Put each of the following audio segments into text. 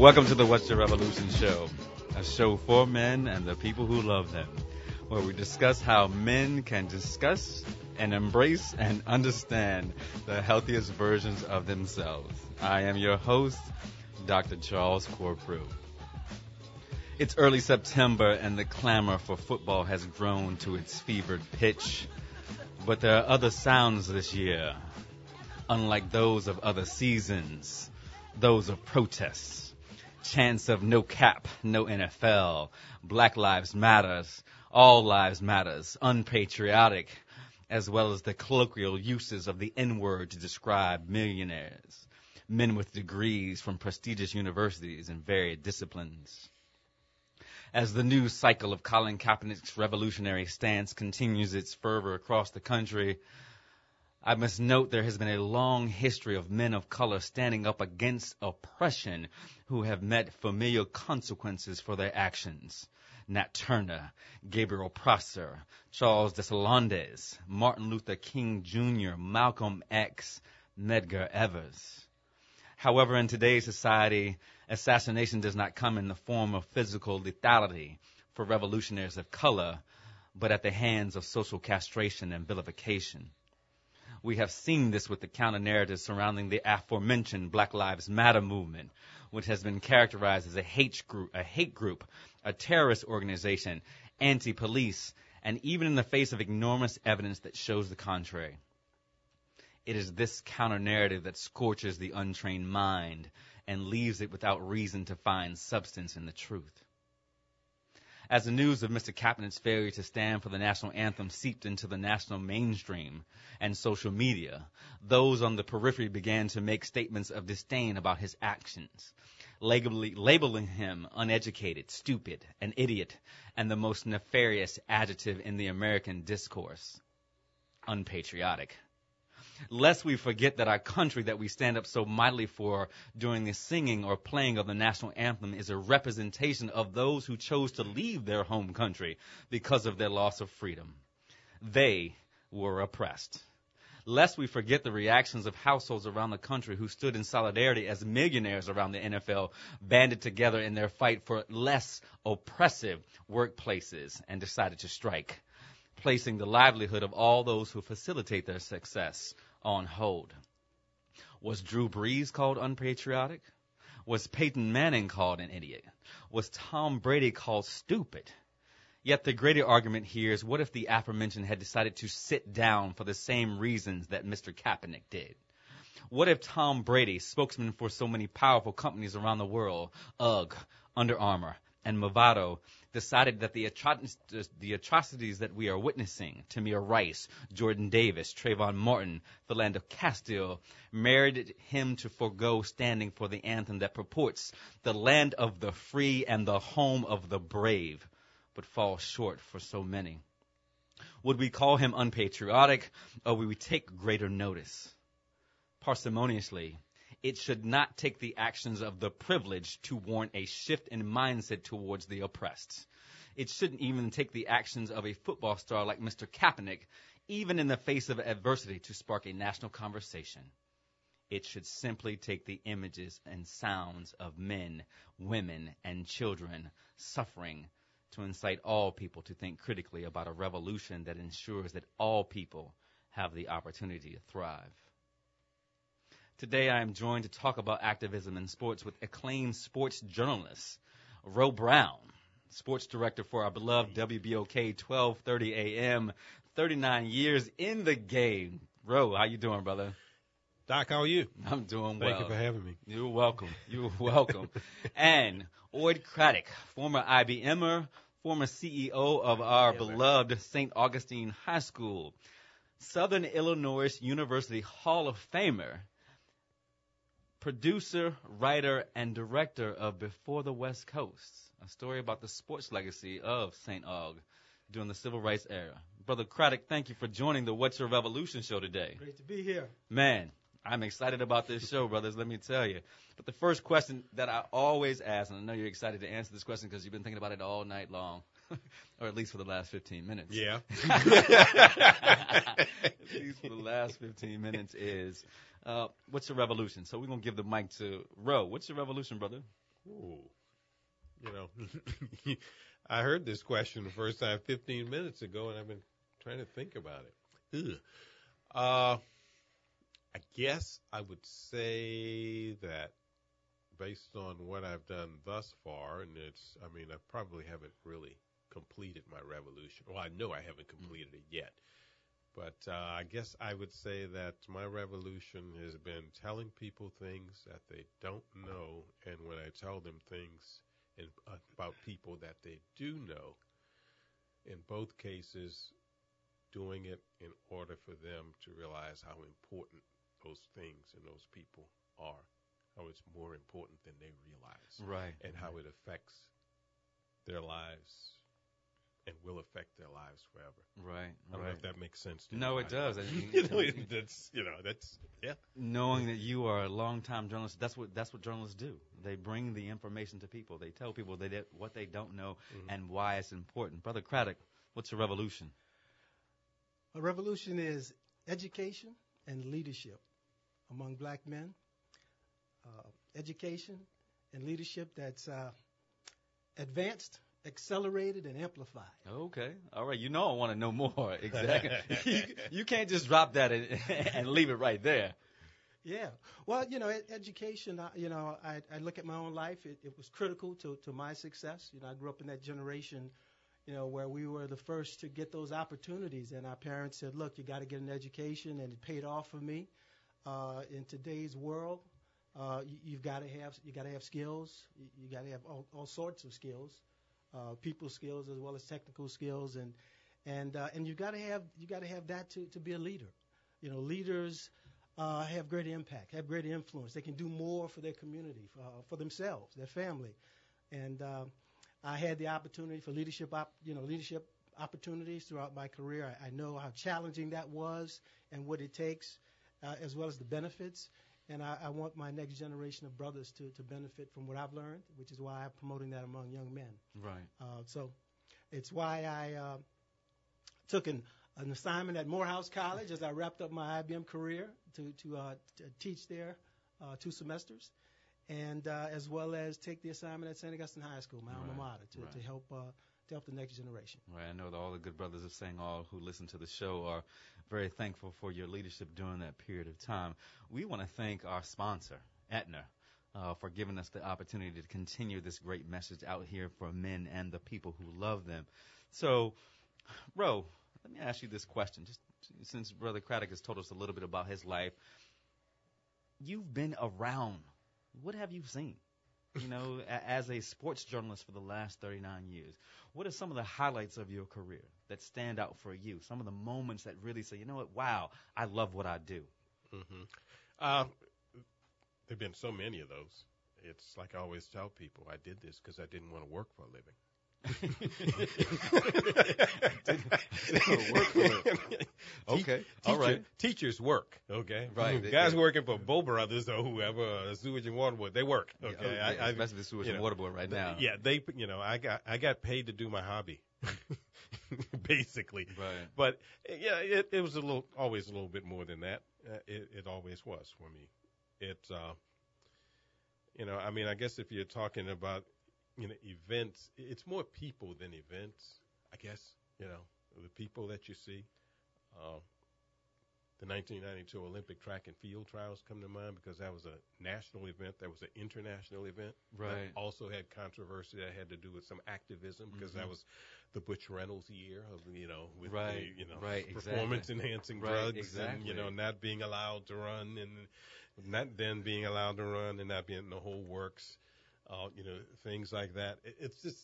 Welcome to the What's Your Revolution show, a show for men and the people who love them, where we discuss how men can discuss and embrace and understand the healthiest versions of themselves. I am your host, Dr. Charles Corprew. It's early September and the clamor for football has grown to its fevered pitch. But there are other sounds this year, unlike those of other seasons, those of protests, chants of no cap, no NFL, Black Lives Matters, All Lives Matters, unpatriotic, as well as the colloquial uses of the N-word to describe millionaires, men with degrees from prestigious universities in varied disciplines. As the news cycle of Colin Kaepernick's revolutionary stance continues its fervor across the country, I must note there has been a long history of men of color standing up against oppression who have met familiar consequences for their actions. Nat Turner, Gabriel Prosser, Charles Dessalondes, Martin Luther King Jr., Malcolm X, Medgar Evers. However, in today's society, assassination does not come in the form of physical lethality for revolutionaries of color, but at the hands of social castration and vilification. We have seen this with the counter narrative surrounding the aforementioned Black Lives Matter movement, which has been characterized as a hate group, a hate group, a terrorist organization, anti-police, and even in the face of enormous evidence that shows the contrary. It is this counter narrative that scorches the untrained mind and leaves it without reason to find substance in the truth. As the news of Mr. Kaepernick's failure to stand for the national anthem seeped into the national mainstream and social media, those on the periphery began to make statements of disdain about his actions, labeling him uneducated, stupid, an idiot, and the most nefarious adjective in the American discourse, unpatriotic lest we forget that our country that we stand up so mightily for during the singing or playing of the national anthem is a representation of those who chose to leave their home country because of their loss of freedom. They were oppressed. Lest we forget the reactions of households around the country who stood in solidarity as millionaires around the NFL banded together in their fight for less oppressive workplaces and decided to strike, placing the livelihood of all those who facilitate their success on hold. Was Drew Brees called unpatriotic? Was Peyton Manning called an idiot? Was Tom Brady called stupid? Yet the greater argument here is what if the aforementioned had decided to sit down for the same reasons that Mr. Kaepernick did? What if Tom Brady, spokesman for so many powerful companies around the world, UGG, Under Armour, and Movado, decided that the, atro- the atrocities that we are witnessing, Tamir Rice, Jordan Davis, Trayvon Martin, Philando Castile, merited him to forego standing for the anthem that purports the land of the free and the home of the brave, but falls short for so many. Would we call him unpatriotic, or would we take greater notice? Parsimoniously, it should not take the actions of the privileged to warrant a shift in mindset towards the oppressed. It shouldn't even take the actions of a football star like Mr. Kaepernick, even in the face of adversity, to spark a national conversation. It should simply take the images and sounds of men, women, and children suffering to incite all people to think critically about a revolution that ensures that all people have the opportunity to thrive. Today I am joined to talk about activism in sports with acclaimed sports journalist, Ro Brown, sports director for our beloved WBOK 1230 AM, 39 years in the game. Ro, how you doing, brother? Doc, how are you? I'm doing Thank well. Thank you for having me. You're welcome. You're welcome. and Oyd Craddock, former IBMer, former CEO of our beloved St. Augustine High School, Southern Illinois University Hall of Famer, producer, writer, and director of Before the West Coast, a story about the sports legacy of St. Aug during the civil rights era. Brother Craddock, thank you for joining the What's Your Revolution show today. Great to be here. Man, I'm excited about this show, brothers, let me tell you. But the first question that I always ask, and I know you're excited to answer this question because you've been thinking about it all night long, or at least for the last 15 minutes. Yeah. at least for the last 15 minutes is uh, what's the revolution? So we're gonna give the mic to Ro. What's the revolution, brother? Ooh. You know, I heard this question the first time 15 minutes ago, and I've been trying to think about it. Uh, I guess I would say that based on what I've done thus far, and it's, I mean, I probably haven't really completed my revolution. Well, I know I haven't completed it yet. But uh, I guess I would say that my revolution has been telling people things that they don't know, and when I tell them things in, about people that they do know, in both cases, doing it in order for them to realize how important those things and those people are, how it's more important than they realize, Right. and how it affects their lives and will affect their lives forever. Right. I don't know right. if that makes sense to No, it anybody. does. And you know, that's you know, that's yeah. knowing that you are a longtime journalist, that's what that's what journalists do. They bring the information to people. They tell people they did what they don't know and why it's important. Brother Craddock, what's your revolution? A revolution is education and leadership among black men. Uh, education and leadership that's uh, advanced, accelerated, and amplified. Okay. All right. You know I want to know more. Exactly. you, you can't just drop that and, and leave it right there. Yeah. Well, you know, education, uh, you know, I, I look at my own life. It, it was critical to, to my success. You know, I grew up in that generation, you know, where we were the first to get those opportunities. And our parents said, look, you got to get an education. And it paid off for me. Uh, in today's world, uh, you, you've got to have you got to have skills. You, you got to have all, all sorts of skills, uh, people skills as well as technical skills, and and uh, and you got to have you got to have that to, to be a leader. You know, leaders uh, have great impact, have great influence. They can do more for their community, for, uh, for themselves, their family. And uh, I had the opportunity for leadership, op- you know, leadership opportunities throughout my career. I, I know how challenging that was and what it takes, uh, as well as the benefits. And I, I want my next generation of brothers to, to benefit from what I've learned, which is why I'm promoting that among young men. Right. Uh, so it's why I uh, took an, an assignment at Morehouse College as I wrapped up my IBM career to, to, uh, to teach there uh, two semesters, and uh, as well as take the assignment at St. Augustine High School, my alma mater, to, right. to help uh, to help the next generation. Right. I know that all the good brothers of St. Aug who listen to the show are very thankful for your leadership during that period of time. We want to thank our sponsor, Aetna. Uh, for giving us the opportunity to continue this great message out here for men and the people who love them. So, Ro, let me ask you this question. Just since Brother Craddock has told us a little bit about his life, you've been around. What have you seen? You know, as a sports journalist for the last 39 years, what are some of the highlights of your career that stand out for you? Some of the moments that really say, you know what, wow, I love what I do. hmm Uh, there've been so many of those. It's like I always tell people, I did this because I didn't want to work for a living. Work for a living. Okay, all Teacher- Teachers work, okay? Right, they- Guys they- working for Boh Brothers or whoever, uh, Sewage and Water Board, they work, okay? Yeah, I, I, especially the sewage and know, water board right now. Yeah, they, you know, I got, I got paid to do my hobby, basically. Right. But yeah, it, it was a little, always a little bit more than that. Uh, it, it always was for me. It, uh, you know, I mean, I guess if you're talking about, you know, events, it's more people than events. I guess, you know, the people that you see. Uh, the 1992 Olympic track and field trials come to mind because that was a national event. That was an international event. Right. That also had controversy that had to do with some activism because that was the Butch Reynolds year of you know with Mm-hmm. Right, the you know right, exactly. performance enhancing Right, drugs and you know not being allowed to run and not then being allowed to run and not being in the whole works. Uh, you know things like that. It, it's just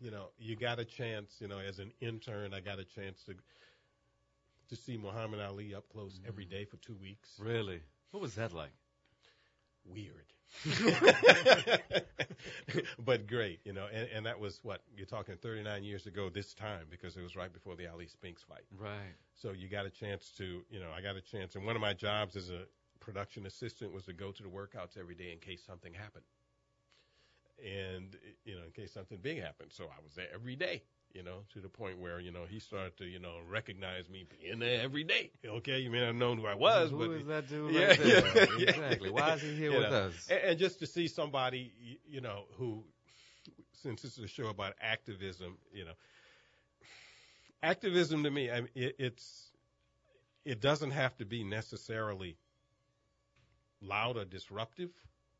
you know you got a chance. You know as an intern, I got a chance to to see Muhammad Ali up close every Mm-hmm. day for two weeks. Really? What was that like? Weird, but great, you know. And, and that was what you're talking 39 years ago this time because it was right before the Ali Spinks fight. Right. So you got a chance to, you know, I got a chance. And one of my jobs as a production assistant was to go to the workouts every day in case something happened. And, you know, in case something big happened. So I was there every day, you know, to the point where you know he started to you know recognize me being there every day. Okay, you may not have known who I was, Who but is that dude Yeah, right there? yeah. exactly. Why is he here You with know, us? and, and just to see somebody, you know, who, since this is a show about activism, you know, activism to me, I mean, it, it's, it doesn't have to be necessarily loud or disruptive.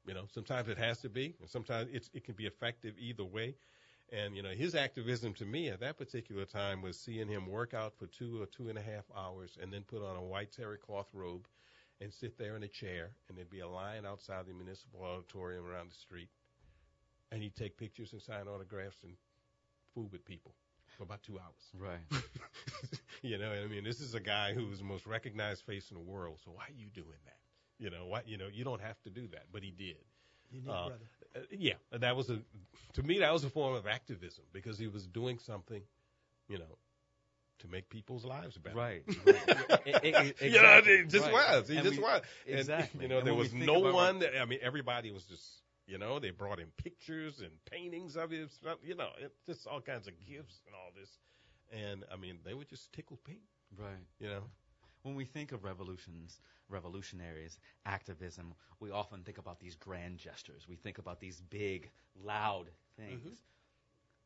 You know, sometimes it has to be, and sometimes it's, it can be effective either way. And you know, his activism to me at that particular time was seeing him work out for two or two and a half hours, and then put on a white terry cloth robe and sit there in a chair, and there'd be a line outside the municipal auditorium around the street, and he'd take pictures and sign autographs and fool with people for about two hours. Right. you know, I mean, this is a guy who's the most recognized face in the world. So why are you doing that? You know, why? You know, you don't have to do that, but he did. Unique Uh, brother. Uh, yeah, that was a to me that was a form of activism because he was doing something, you know, to make people's lives better. Right. right. You know, exactly. he just Right. was. He And just we- was. And, Exactly. you know, And there was no about- one. That, I mean, everybody was just. You know, they brought in pictures and paintings of his. You know, it, just all kinds of gifts and all this. And I mean, they would just tickle pink. Right. You know. When we think of revolutions, revolutionaries, activism, we often think about these grand gestures. We think about these big, loud things. Mhm.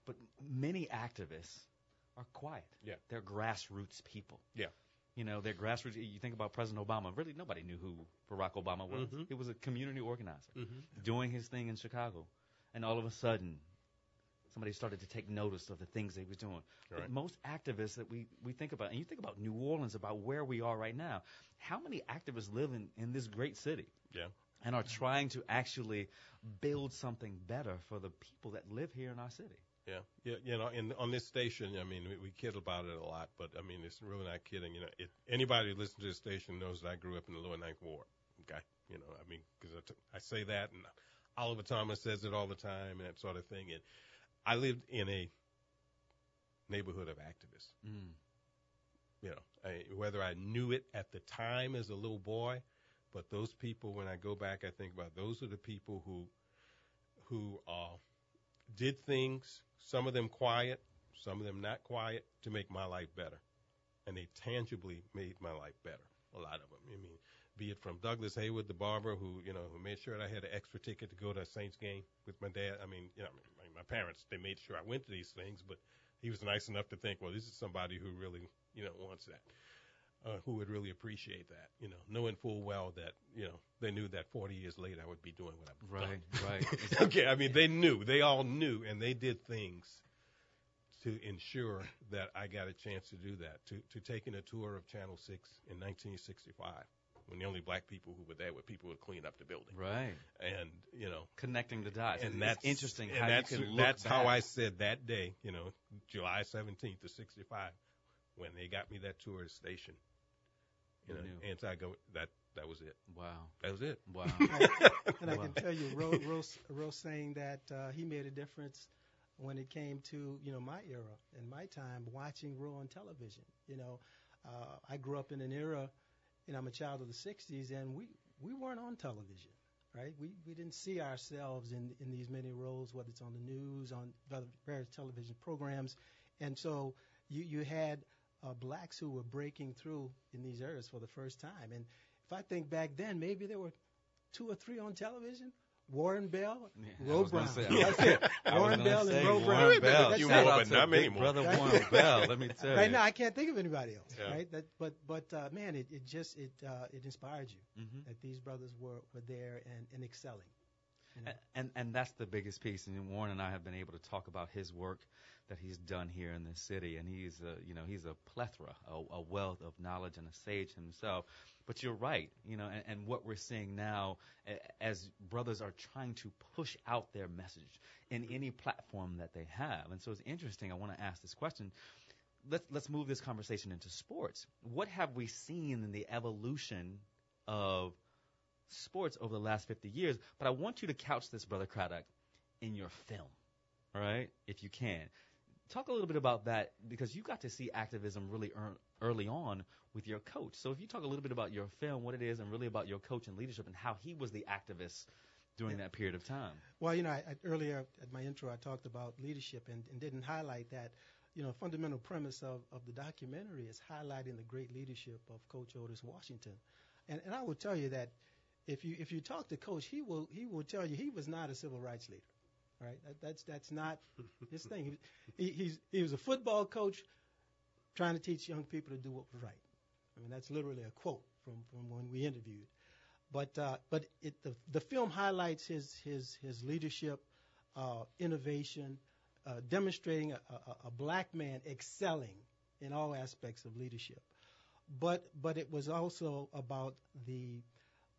But many activists are quiet. Yeah. They're grassroots people. Yeah. You know, they're grassroots. You think about President Obama. Really, nobody knew who Barack Obama was. Mhm. He was a community organizer Mm-hmm. doing his thing in Chicago. And all of a sudden, somebody started to take notice of the things they was doing. Right. most activists that we, we think about, and you think about New Orleans, about where we are right now, how many activists live in, in this great city? Yeah. And are trying to actually build something better for the people that live here in our city. Yeah, yeah, you know, and on this station, I mean, we, we kid about it a lot, but I mean, it's really not kidding. You know, it, anybody who listens to this station knows that I grew up in the Lower Ninth Ward. Okay, you know, I mean, because I, t- I say that, and Oliver Thomas says it all the time, and that sort of thing. And I lived in a neighborhood of activists. Mm. You know, I, whether I knew it at the time as a little boy, but those people, when I go back, I think about those are the people who, who uh, did things. Some of them quiet, some of them not quiet, to make my life better, and they tangibly made my life better. A lot of them. I mean, be it from Douglas Haywood, the barber, who you know who made sure that I had an extra ticket to go to a Saints game with my dad. I mean, you know, mean, my parents they made sure I went to these things, but he was nice enough to think, well, this is somebody who really you know wants that. Uh, who would really appreciate that, you know, knowing full well that, you know, they knew that 40 years later I would be doing what I've Right, done. right. okay, I mean, they knew, they all knew, and they did things to ensure that I got a chance to do that, to, to taking a tour of Channel 6 in 1965, when the only black people who were there were people who would clean up the building. Right. And, you know, Connecting the dots. and It's that's interesting and how that's, you can look that's how. I said that day, you know, July 17th of 65, when they got me that tour of station. You You know, knew. anti go that that was it. Wow. That was it. Wow. And I Wow. can tell you, Rose, Rose, Rose saying that uh, he made a difference when it came to you know my era and my time watching Ro on television. You know, uh, I grew up in an era, and I'm a child of the '60s, and we we weren't on television, right? We we didn't see ourselves in in these many roles, whether it's on the news, on various television programs, and so you you had uh, blacks who were breaking through in these areas for the first time. And if I think back then, maybe there were two or three on television. Warren Bell, Yeah, I Ro was gonna Brown. say- That's it. Warren Bell and say Ro Warren Brown. Bell. That's You more, but not anymore. Brother Warren Bell. Let me tell Right you. now, I can't think of anybody else. Yeah. Right? That, but but uh, man, it, it just it uh, it inspired you Mhm. that these brothers were, were there and, and excelling. You know? A- And and that's the biggest piece. And Warren and I have been able to talk about his work that he's done here in this city, and he's a you know he's a plethora, a, a wealth of knowledge and a sage himself. But you're right, you know, and, and what we're seeing now as brothers are trying to push out their message in any platform that they have. And so it's interesting. I want to ask this question. Let's let's move this conversation into sports. What have we seen in the evolution of sports over the last 50 years, but I want you to couch this, Brother Craddock, in your film, all right, if you can. Talk a little bit about that because you got to see activism really early on with your coach. So if you talk a little bit about your film, what it is, and really about your coach and leadership and how he was the activist during that period of time. Well, you know, I, I, earlier at my intro, I talked about leadership and, and didn't highlight that. you know, fundamental premise of, of the documentary is highlighting the great leadership of Coach Otis Washington. And, and I will tell you that if you if you talk to Coach, he will he will tell you he was not a civil rights leader. Right? That, that's that's not his thing. He, he's he was a football coach trying to teach young people to do what was right. I mean, that's literally a quote from, from when we interviewed. But uh, but it, the the film highlights his his his leadership, uh, innovation, uh, demonstrating a, a, a black man excelling in all aspects of leadership. But but it was also about the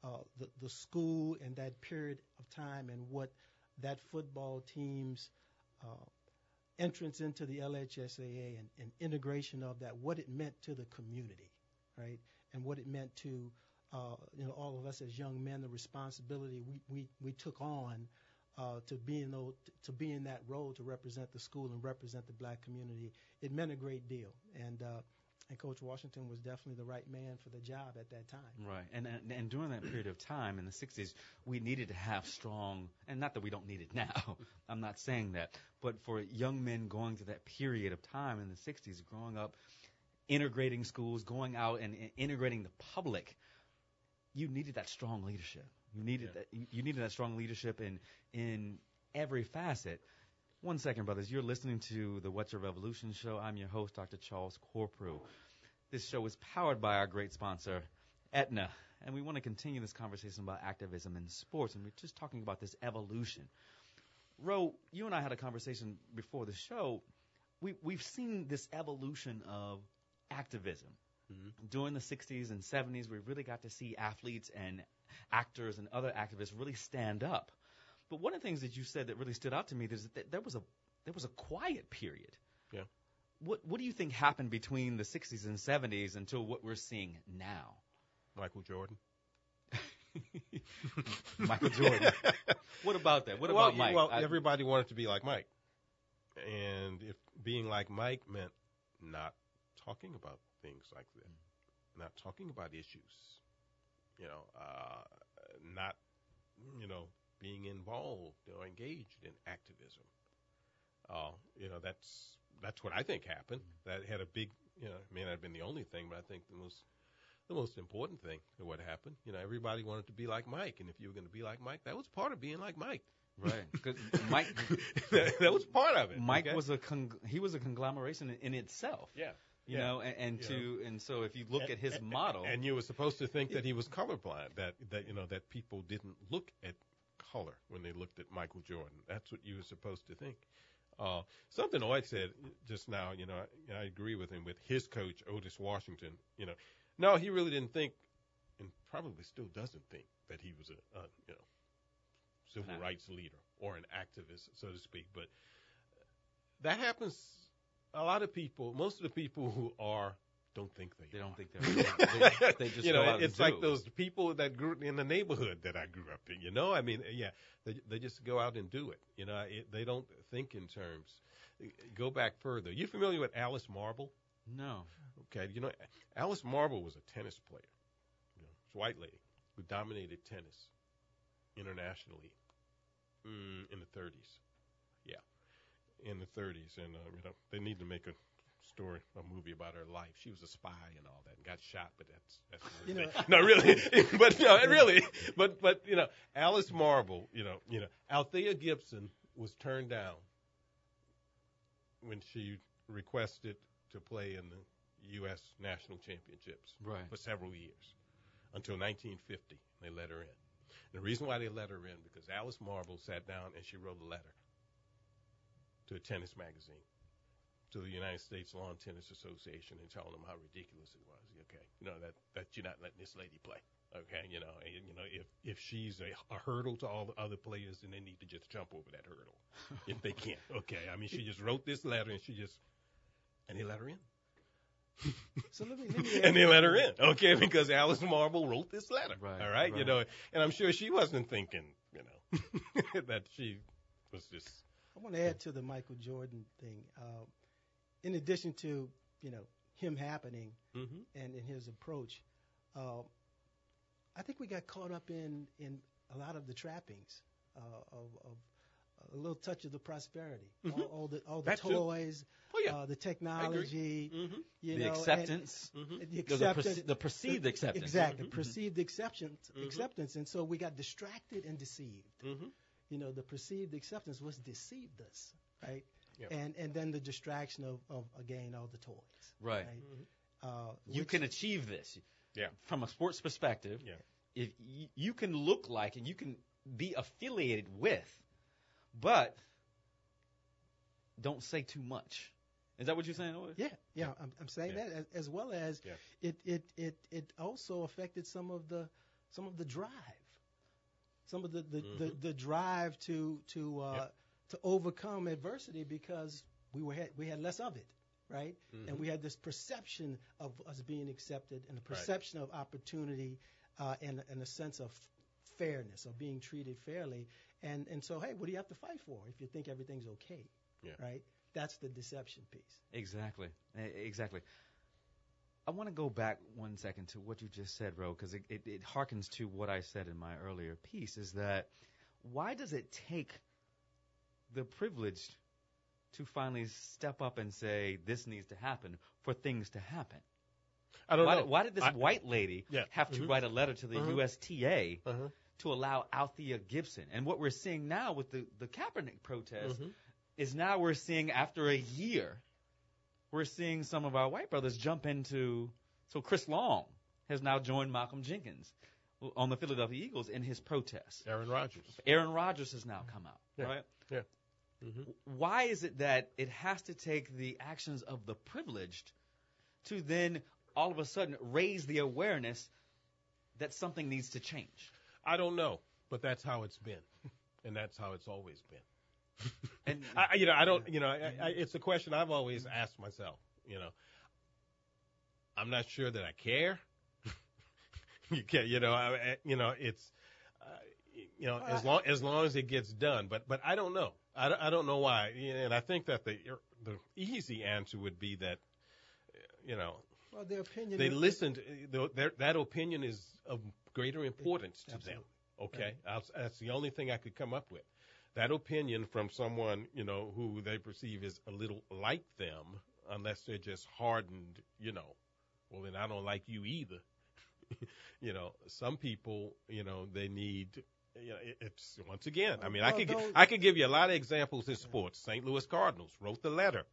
uh, the, the school and that period of time and what that football team's uh, entrance into the LHSAA and, and integration of that, what it meant to the community, right, and what it meant to uh, you know all of us as young men, the responsibility we we, we took on uh, to be in those, to be in that role to represent the school and represent the black community. It meant a great deal, and uh, and Coach Washington was definitely the right man for the job at that time. Right, and and, and during that period of time in the '60s, we needed to have strong, and not that we don't need it now. I'm not saying that, but for young men going through that period of time in the '60s, growing up, integrating schools, going out and, and integrating the public, you needed that strong leadership. You needed Yeah. that. You, you needed that strong leadership in in every facet. One second, brothers. You're listening to the What's Your Revolution show. I'm your host, Dr. Charles Corprew. This show is powered by our great sponsor, Aetna, and we want to continue this conversation about activism in sports, and we're just talking about this evolution. Ro, you and I had a conversation before the show. We, we've seen this evolution of activism. Mm-hmm. During the 60s and 70s, we really got to see athletes and actors and other activists really stand up. But one of the things that you said that really stood out to me is that there was a there was a quiet period. Yeah. What what do you think happened between the 60s and 70s until what we're seeing now? Michael Jordan. Michael Jordan. what about that? What well, about Mike? Well, I- everybody wanted to be like Mike, and if being like Mike meant not talking about things like that, not talking about issues, you know, uh, not, you know, being involved or engaged in activism. Uh, you know, that's that's what I think happened. That had a big, you know, may not have been the only thing, but I think the most the most important thing to what happened. You know, everybody wanted to be like Mike, and if you were going to be like Mike, that was part of being like Mike. right. 'Cause Mike that was part of it. Mike okay? was a con- he was a conglomeration in, in itself. yeah. You yeah. know, and, and You to and so if you look at his And- model, and you were supposed to think that he was colorblind. That that you know that people didn't look at color when they looked at Michael Jordan. That's what you were supposed to think. Uh, something Oyd said just now, you know, I, I agree with him with his coach Otis Washington. You know, no, he really didn't think, and probably still doesn't think that he was a, a you know civil rights leader or an activist, so to speak. But that happens. A lot of people, most of the people who are, don't think they. they are. don't think they're they, they just you go know, it's like do. those people that grew in the neighborhood that I grew up in. You know, I mean, yeah, they they just go out and do it. You know, it, they don't think in terms. Go back further. You familiar with Alice Marble? No. Okay, you know, Alice Marble was a tennis player. You know, a white lady who dominated tennis internationally mm, in the 30s. Yeah, in the 30s, and uh, you know, they need to make a story, a movie about her life. She was a spy and all that, and got shot. But that's that's You know- no, really, but no, really, but but you know, Alice Marble, you know, you know, Althea Gibson was turned down when she requested to play in the U.S. national championships Right. for several years until 1950. They let her in. The reason why they let her in because Alice Marble sat down and she wrote a letter to a tennis magazine to the United States Lawn Tennis Association and telling them how ridiculous it was. Okay, you know that that you're not letting this lady play. Okay, you know, and, you know if if she's a, a hurdle to all the other players, then they need to just jump over that hurdle if they can. Okay, I mean she just wrote this letter and she just and they let her in. So let me, let me and they let her in, okay, because Alice Marble wrote this letter. Right, all right, you know, and I'm sure she wasn't thinking, you know, that she was just I want to add to the Michael Jordan thing. Uh, in addition to you know him happening hmm and in his approach, uh, I think we got caught up in in a lot of the trappings uh, of, of a little touch of the prosperity, Mhm. all, all the all the That toys, Oh yeah. uh, the technology, mm-hmm. you the know, and- acceptance, Mm-hmm. the the, acceptance, perce- the perceived acceptance. exactly Mhm. perceived acceptance, Mhm. acceptance, and so we got distracted and deceived. Mm-hmm. You know, the perceived acceptance was deceived us, right? Yeah. And and then the distraction of, of again all the toys, Right. right? Mhm. Uh, You can achieve this. Yeah. From a sports perspective. Yeah. If y- you can look like and you can be affiliated with, but don't say too much. Is that what you're saying? Owen? Yeah, yeah, I'm, I'm saying Yeah. that as, as well as Yeah. it, it it it also affected some of the some of the drive, some of the the, the, Mhm. the drive to to uh, Yep. To overcome adversity because we were had, we had less of it, right? Mm-hmm. And we had this perception of us being accepted and a perception of opportunity uh, and and a sense of fairness of being treated fairly. And and so hey, what do you have to fight for if you think everything's okay, Yeah. right? That's the deception piece. Exactly. Exactly. I want to go back one second to what you just said, Ro, because it, it, it harkens to what I said in my earlier piece. Is that why does it take the privileged to finally step up and say this needs to happen for things to happen? I don't Why, know. did- why did this I- white lady Yeah. have to Mhm. write a letter to the Mhm. USTA Uh-huh. to allow Althea Gibson? And what we're seeing now with the, the Kaepernick protest Mhm. is now we're seeing after a year, we're seeing some of our white brothers jump into. So Chris Long has now joined Malcolm Jenkins on the Philadelphia Eagles in his protest. Aaron Rodgers. Aaron Rodgers has now come out, right? Yeah. right? Mm-hmm. Why is it that it has to take the actions of the privileged to then all of a sudden raise the awareness that something needs to change? I don't know, but that's how it's been, and that's how it's always been. And I, you know, I don't. You know, I, I, it's a question I've always asked myself. You know, I'm not sure that I care. you can, you know, I- you know, it's, uh, you know, as long as long as it gets done. But but I don't know. I I don't know why. And I think that the er, the easy answer would be that, you know, Well, their opinion. they listened. their- That opinion is of greater importance to Absolutely. them. Okay, That's- that's the only thing I could come up with. That opinion from someone you know who they perceive as a little like them, unless they're just hardened. You know, well then I don't like you either. you know, some people, you know, they need. You know, it- it's once again. I mean, I could gi- those- I could give you a lot of examples in sports. St. Louis Cardinals wrote the letter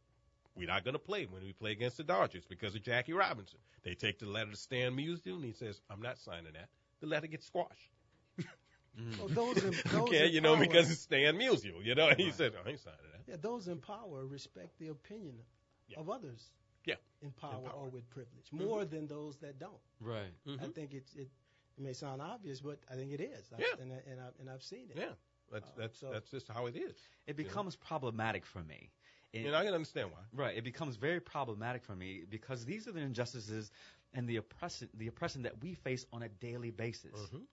we're not going to play when we play against the Dodgers because of Jackie Robinson. They take the letter to Stan Musial, and he says, I'm not signing that. The letter gets squashed. Mm. well, those, in, those okay, you know, power, because it's Stan Musial, you know, and he Right. said, I ain't signing that. yeah, those in power respect the opinion Yeah. of others. Yeah. In power, power. or with privilege, mm-hmm. more than those that don't. right. Mm-hmm. I think it's it. It may sound obvious, but I think it is. Yeah. And, I, and, I, and I've seen it. Yeah, that's, Uh, that's, so- that's just how it is. It becomes problematic for me. It- You know, I can understand why. Right. It becomes very problematic for me because these are the injustices and the oppression, the oppression that we face on a daily basis. Mhm.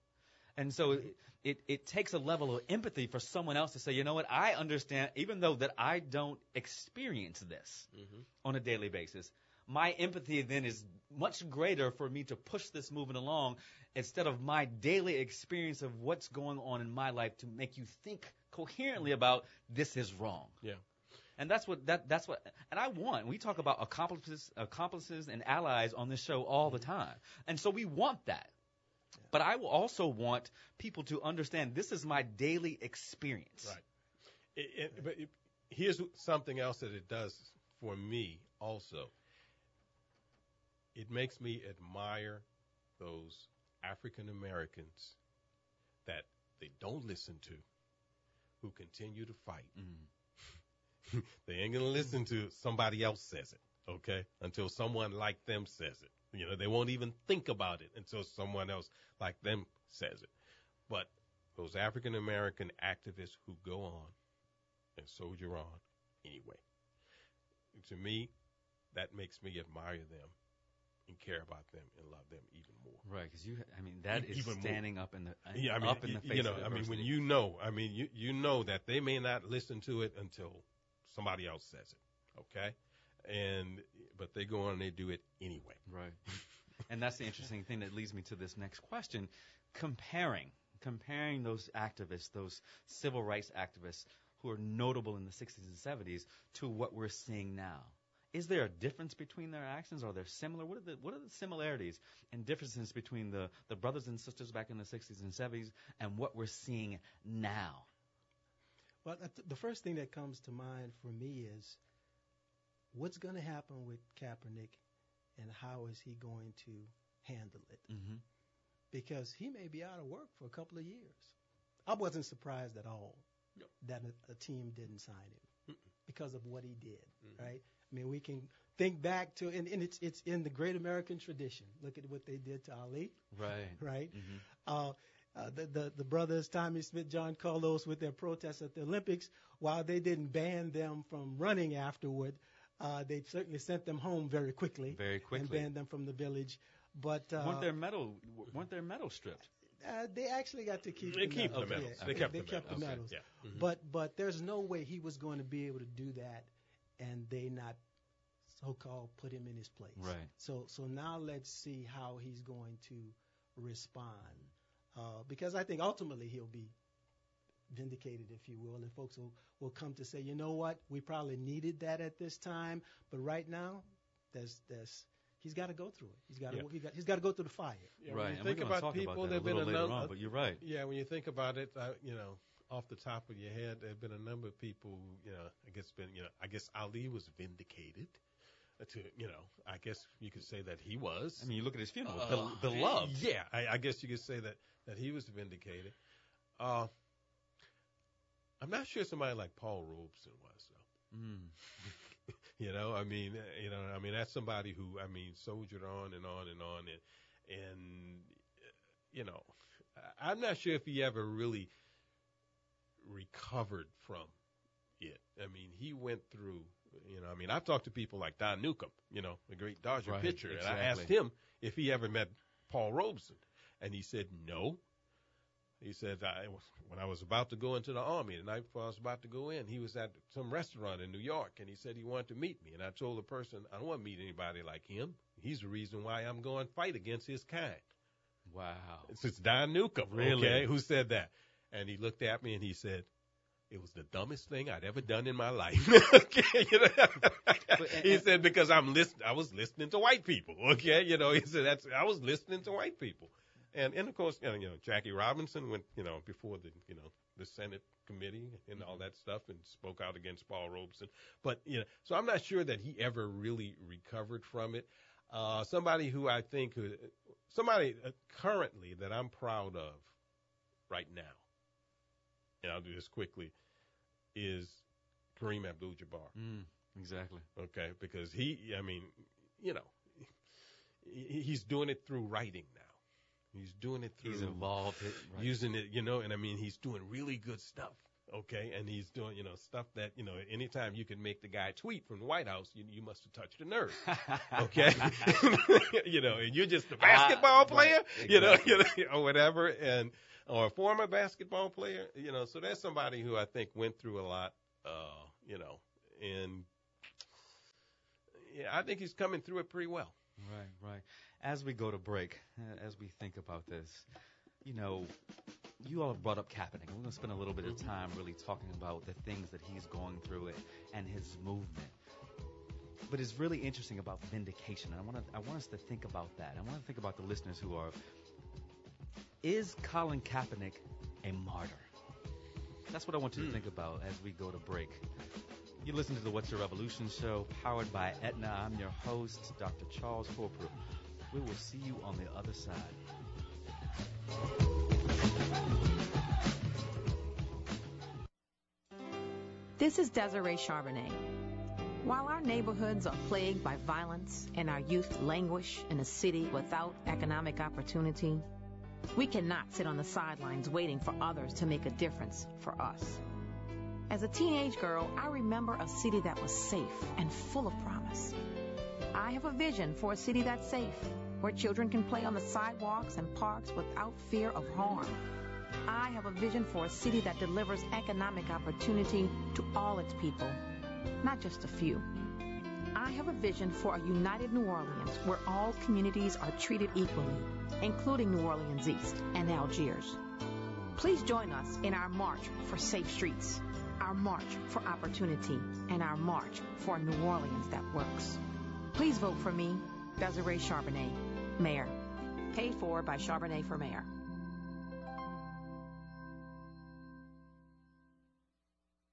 And so it, it, it takes a level of empathy for someone else to say, you know what, I understand, even though that I don't experience this Mhm. on a daily basis, my empathy then is much greater for me to push this movement along instead of my daily experience of what's going on in my life to make you think coherently about this is wrong. Yeah. And that's what that that's what and I want. We talk about accomplices accomplices and allies on this show all the mm-hmm. time. And so we want that. But I will also want people to understand this is my daily experience. Right. It, it, but it, here's something else that it does for me also. It makes me admire those African Americans that they don't listen to, who continue to fight. Mhm. they ain't gonna listen to somebody else says it, okay? Until someone like them says it. You know, they won't even think about it until someone else like them says it. But those African American activists who go on and soldier on anyway, to me, that makes me admire them and care about them and love them even more. Right, because you, I mean, that is Even more. standing up in the uh, Yeah, I mean, up in the face you know, of I mean, when you know, I mean, you you know that they may not listen to it until somebody else says it, okay? And but they go on and they do it anyway. Right. and that's the interesting thing that leads me to this next question. Comparing, comparing those activists, those civil rights activists who are notable in the 60s and 70s to what we're seeing now? Is there a difference between their actions? Are they similar? What are the what are the similarities and differences between the, the brothers and sisters back in the 60s and 70s and what we're seeing now? Well, the first thing that comes to mind for me is what's going to happen with Kaepernick and how is he going to handle it? Mm-hmm. Because he may be out of work for a couple of years. I wasn't surprised at all no. that a, a, team didn't sign him Mm-mm. because of what he did, mm-hmm. right? I mean, we can think back to, and, and, it's it's in the great American tradition. Look at what they did to Ali, right? Right. Mm-hmm. Uh, uh, the, the the brothers Tommie Smith, John Carlos, with their protests at the Olympics, while they didn't ban them from running afterward, uh, they certainly sent them home very quickly. Very quickly. And banned them from the village. But uh, weren't their medal weren't their medals stripped? Uh, they actually got to keep. They the keep medals. the medals. Yeah, they kept they the kept medals. the medals. Okay. Yeah. Mm-hmm. But but there's no way he was going to be able to do that, and they not so-called put him in his place. Right. So so now let's see how he's going to respond, uh, because I think ultimately he'll be vindicated, if you will, and folks will, will come to say, you know what, we probably needed that at this time, but right now, there's there's he's got to go through it. He's got to Yeah. he got, he's got to go through the fire. Yeah, right. When you and think we're gonna about talk people, about that there've a been little a later number. on, but you're right. Yeah, when you think about it, I, you know, off the top of your head, there've been a number of people. who, You know, I guess been, you know, I guess Ali was vindicated. To you know, I guess you could say that he was. I mean, you look at his funeral, Uh, Bel- beloved. Yeah, I, I guess you could say that that he was vindicated. Uh, I'm not sure somebody like Paul Robeson was though. Mm. You know, I mean, you know, I mean that's somebody who I mean soldiered on and on and on and and you know, I'm not sure if he ever really recovered from it. I mean, he went through. You know, I mean, I've talked to people like Don Newcombe, you know, the great Dodger Right, pitcher, and I asked him if he ever met Paul Robeson, and he said no. He said I, when I was about to go into the army, the night before I was about to go in, he was at some restaurant in New York, and he said he wanted to meet me. And I told the person I don't want to meet anybody like him. He's the reason why I'm going to fight against his kind. Wow. It's, it's Don Newcombe, Really? okay, who said that. And he looked at me and he said, it was the dumbest thing I'd ever done in my life. okay, you know? he and- said because I'm listen, I was listening to white people. Okay, you know, he said that's I was listening to white people, and and of course, you know, you know, Jackie Robinson went, you know, before the you know the Senate committee and all that stuff and spoke out against Paul Robeson. But you know, so I'm not sure that he ever really recovered from it. Uh, somebody who I think, who, somebody uh, currently that I'm proud of right now, and I'll do this quickly, is Kareem Abdul-Jabbar. Mm, exactly. Okay, because he, I mean, you know, he, he's doing it through writing now. He's doing it through He's involved. Right. using it, you know, and I mean, he's doing really good stuff. Okay, and he's doing, you know, stuff that, you know, anytime you can make the guy tweet from the White House, you, you must have touched a nerve. Okay, you know, and you're just a basketball Ah, player, right, you know, you know, or whatever, and or a former basketball player, you know. So that's somebody who I think went through a lot, uh, you know, and yeah, I think he's coming through it pretty well. Right, right. As we go to break, uh, as we think about this, you know, you all have brought up Kaepernick. We're going to spend a little bit of time really talking about the things that he's going through it and his movement. But it's really interesting about vindication. I want to, I want us to think about that. I want to think about the listeners who are. Is Colin Kaepernick a martyr? That's what I want you to hmm. think about as we go to break. You listen to the What's Your Revolution show, powered by Aetna. I'm your host, Dr. Charles Corprew. We will see you on the other side. This is Desiree Charbonnet. While our neighborhoods are plagued by violence and our youth languish in a city without economic opportunity, we cannot sit on the sidelines waiting for others to make a difference for us. As a teenage girl, I remember a city that was safe and full of promise. I have a vision for a city that's safe, where children can play on the sidewalks and parks without fear of harm. I have a vision for a city that delivers economic opportunity to all its people, not just a few. I have a vision for a united New Orleans where all communities are treated equally, including New Orleans East and Algiers. Please join us in our march for safe streets. our march for opportunity, and our march for a New Orleans that works. Please vote for me, Desiree Charbonnet, Mayor. Paid for by Charbonnet for Mayor.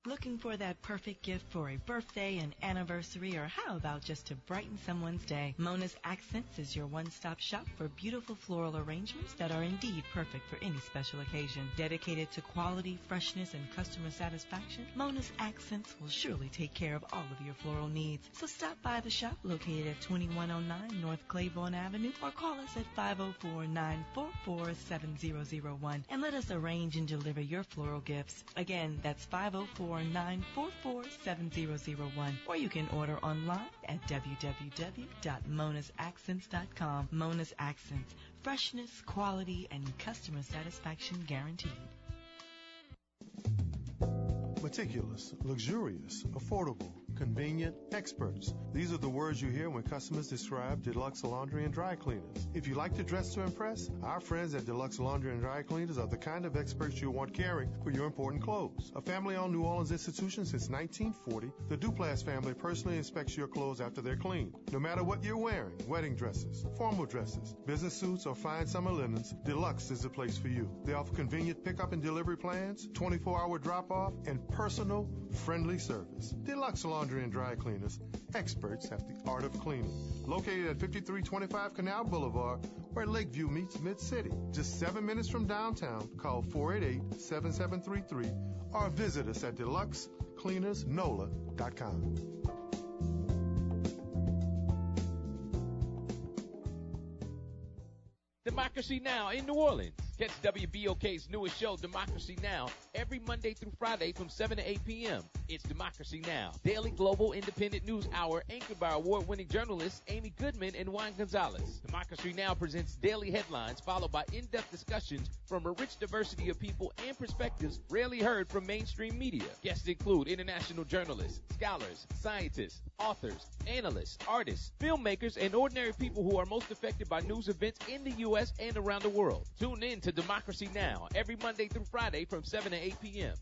Looking for that perfect gift for a birthday, an anniversary, or how about just to brighten someone's day? Mona's Accents is your one-stop shop for beautiful floral arrangements that are indeed perfect for any special occasion. Dedicated to quality, freshness, and customer satisfaction, Mona's Accents will surely take care of all of your floral needs. So stop by the shop located at 2109 North Claiborne Avenue or call us at 504-944-7001 and let us arrange and deliver your floral gifts. Again, that's 504 944-7001 or you can order online at www.monasaccents.com. Mona's Accents. Freshness, quality, and customer satisfaction guaranteed. Meticulous, luxurious, affordable, convenient, experts. These are the words you hear when customers describe Deluxe Laundry and Dry Cleaners. If you like to dress to impress, our friends at Deluxe Laundry and Dry Cleaners are the kind of experts you want caring for your important clothes. A family-owned New Orleans institution since 1940, the Duplass family personally inspects your clothes after they're cleaned. No matter what you're wearing, wedding dresses, formal dresses, business suits, or fine summer linens, Deluxe is the place for you. They offer convenient pickup and delivery plans, 24-hour drop-off, and personal, friendly service. Deluxe Laundry Laundry and Dry Cleaners, experts at the art of cleaning. Located at 5325 Canal Boulevard, where Lakeview meets Mid-City. Just seven minutes from downtown. Call 488-7733 or visit us at deluxecleanersnola.com. Democracy Now! in New Orleans. Catch WBOK's newest show, Democracy Now! every Monday through Friday from 7 to 8 p.m. It's Democracy Now! daily global independent news hour anchored by award-winning journalists Amy Goodman and Juan Gonzalez. Democracy Now! presents daily headlines followed by in-depth discussions from a rich diversity of people and perspectives rarely heard from mainstream media. Guests include international journalists, scholars, scientists, authors, analysts, artists, filmmakers, and ordinary people who are most affected by news events in the U.S. and around the world. Tune in to Democracy Now! every Monday through Friday from 7 to 8 p.m.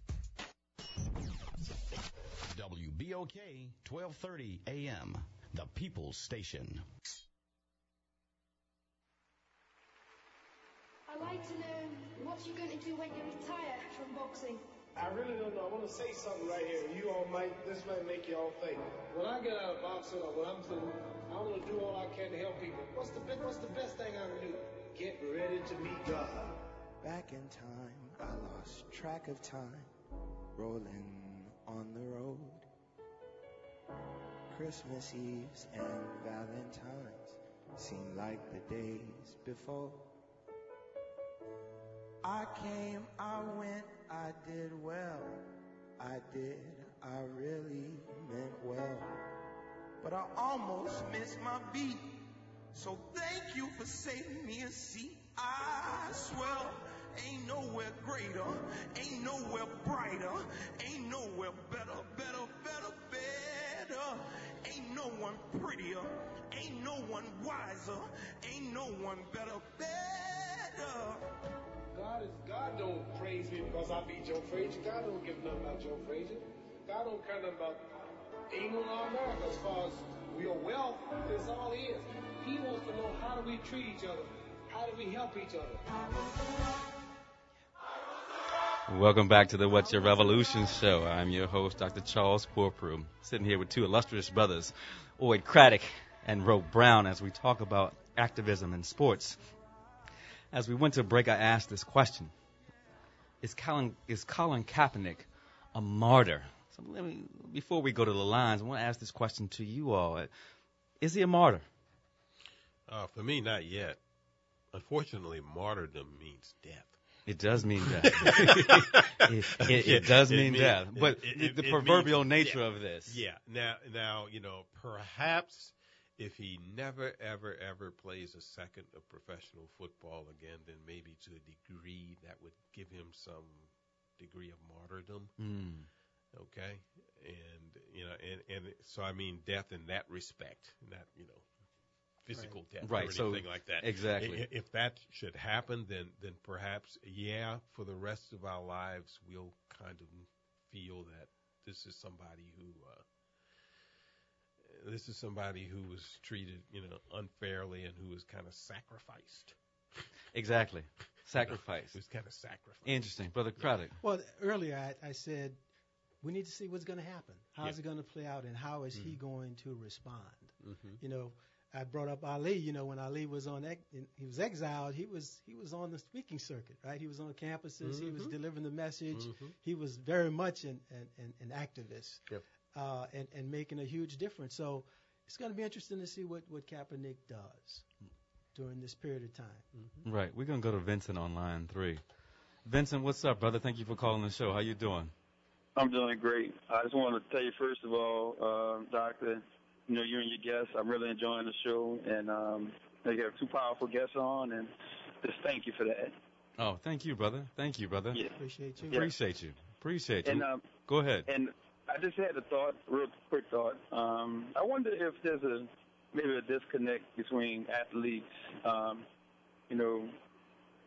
WBOK 1230 AM, the People's Station. I'd like to know what you're going to do when you retire from boxing. I really don't know. I want to say something right here. You all might, this might make you all think. When I get out of boxing or when I'm through, I want to do all I can to help people. What's the, what's the best thing I can do? Get ready to meet God. Back in time, I lost track of time, rolling on the road. Christmas Eves and Valentine's seem like the days before. I came, I went, I did well. I did, I really meant well. But I almost missed my beat. So you for saving me a seat. I swear, ain't nowhere greater, ain't nowhere brighter, ain't nowhere better, better, better, better. Ain't no one prettier, ain't no one wiser, ain't no one better, better. God is God don't praise me because I beat Joe Frazier. God don't give nothing about Joe Frazier. God don't care nothing about England or America as far as your wealth. is all he is. He wants to know how do we treat each other? How do we help each other? Welcome back to the What's Your Revolution show. I'm your host, Dr. Charles Corprew, sitting here with two illustrious brothers, Oyd Craddock and Ro Brown, as we talk about activism in sports. As we went to break, I asked this question: Is Colin is Colin Kaepernick a martyr? So me, before we go to the lines, I want to ask this question to you all: Is he a martyr? Uh, for me, not yet. Unfortunately, martyrdom means death. It does mean death. it, it, it, does mean means, death. But it, the proverbial nature of this. Yeah. Now, now, you know, perhaps if he never, ever, ever plays a second of professional football again, then maybe to a degree that would give him some degree of martyrdom. Mm. Okay. And, you know, and, and so I mean death in that respect, not, you know, physical right. death right. or anything so, like that. Exactly. If that should happen, then then perhaps yeah, for the rest of our lives we'll kind of feel that this is somebody who uh, this is somebody who was treated, you know, unfairly and who was kind of sacrificed. Exactly. Sacrifice. was kind of sacrificed. Interesting, brother Craddock. Well, earlier I, I said we need to see what's going to happen. How's Yeah. it going to play out, and how is he Mhm. going to respond? Mhm. You know, I brought up Ali. You know, when Ali was on, ex- he was exiled. He was he was on the speaking circuit, right? He was on campuses. He was Mhm. delivering the message. Mhm. He was very much an an, an, an activist, Yep. uh, and and making a huge difference. So it's going to be interesting to see what what Kaepernick does during this period of time. Right. We're gonna go to Vincent on line three. Vincent, what's up, brother? Thank you for calling the show. How you doing? I'm doing great. I just want to tell you first of all, uh, Doctor, you know, you and your guests, I'm really enjoying the show, and um, they have two powerful guests on, and just thank you for that. Oh, thank you, brother. Thank you, brother. Yeah. Appreciate you. Yeah. Appreciate you. Appreciate you. And um, Go ahead. and I just had a thought, real quick thought. Um, I wonder if there's a maybe a disconnect between athletes, um, you know,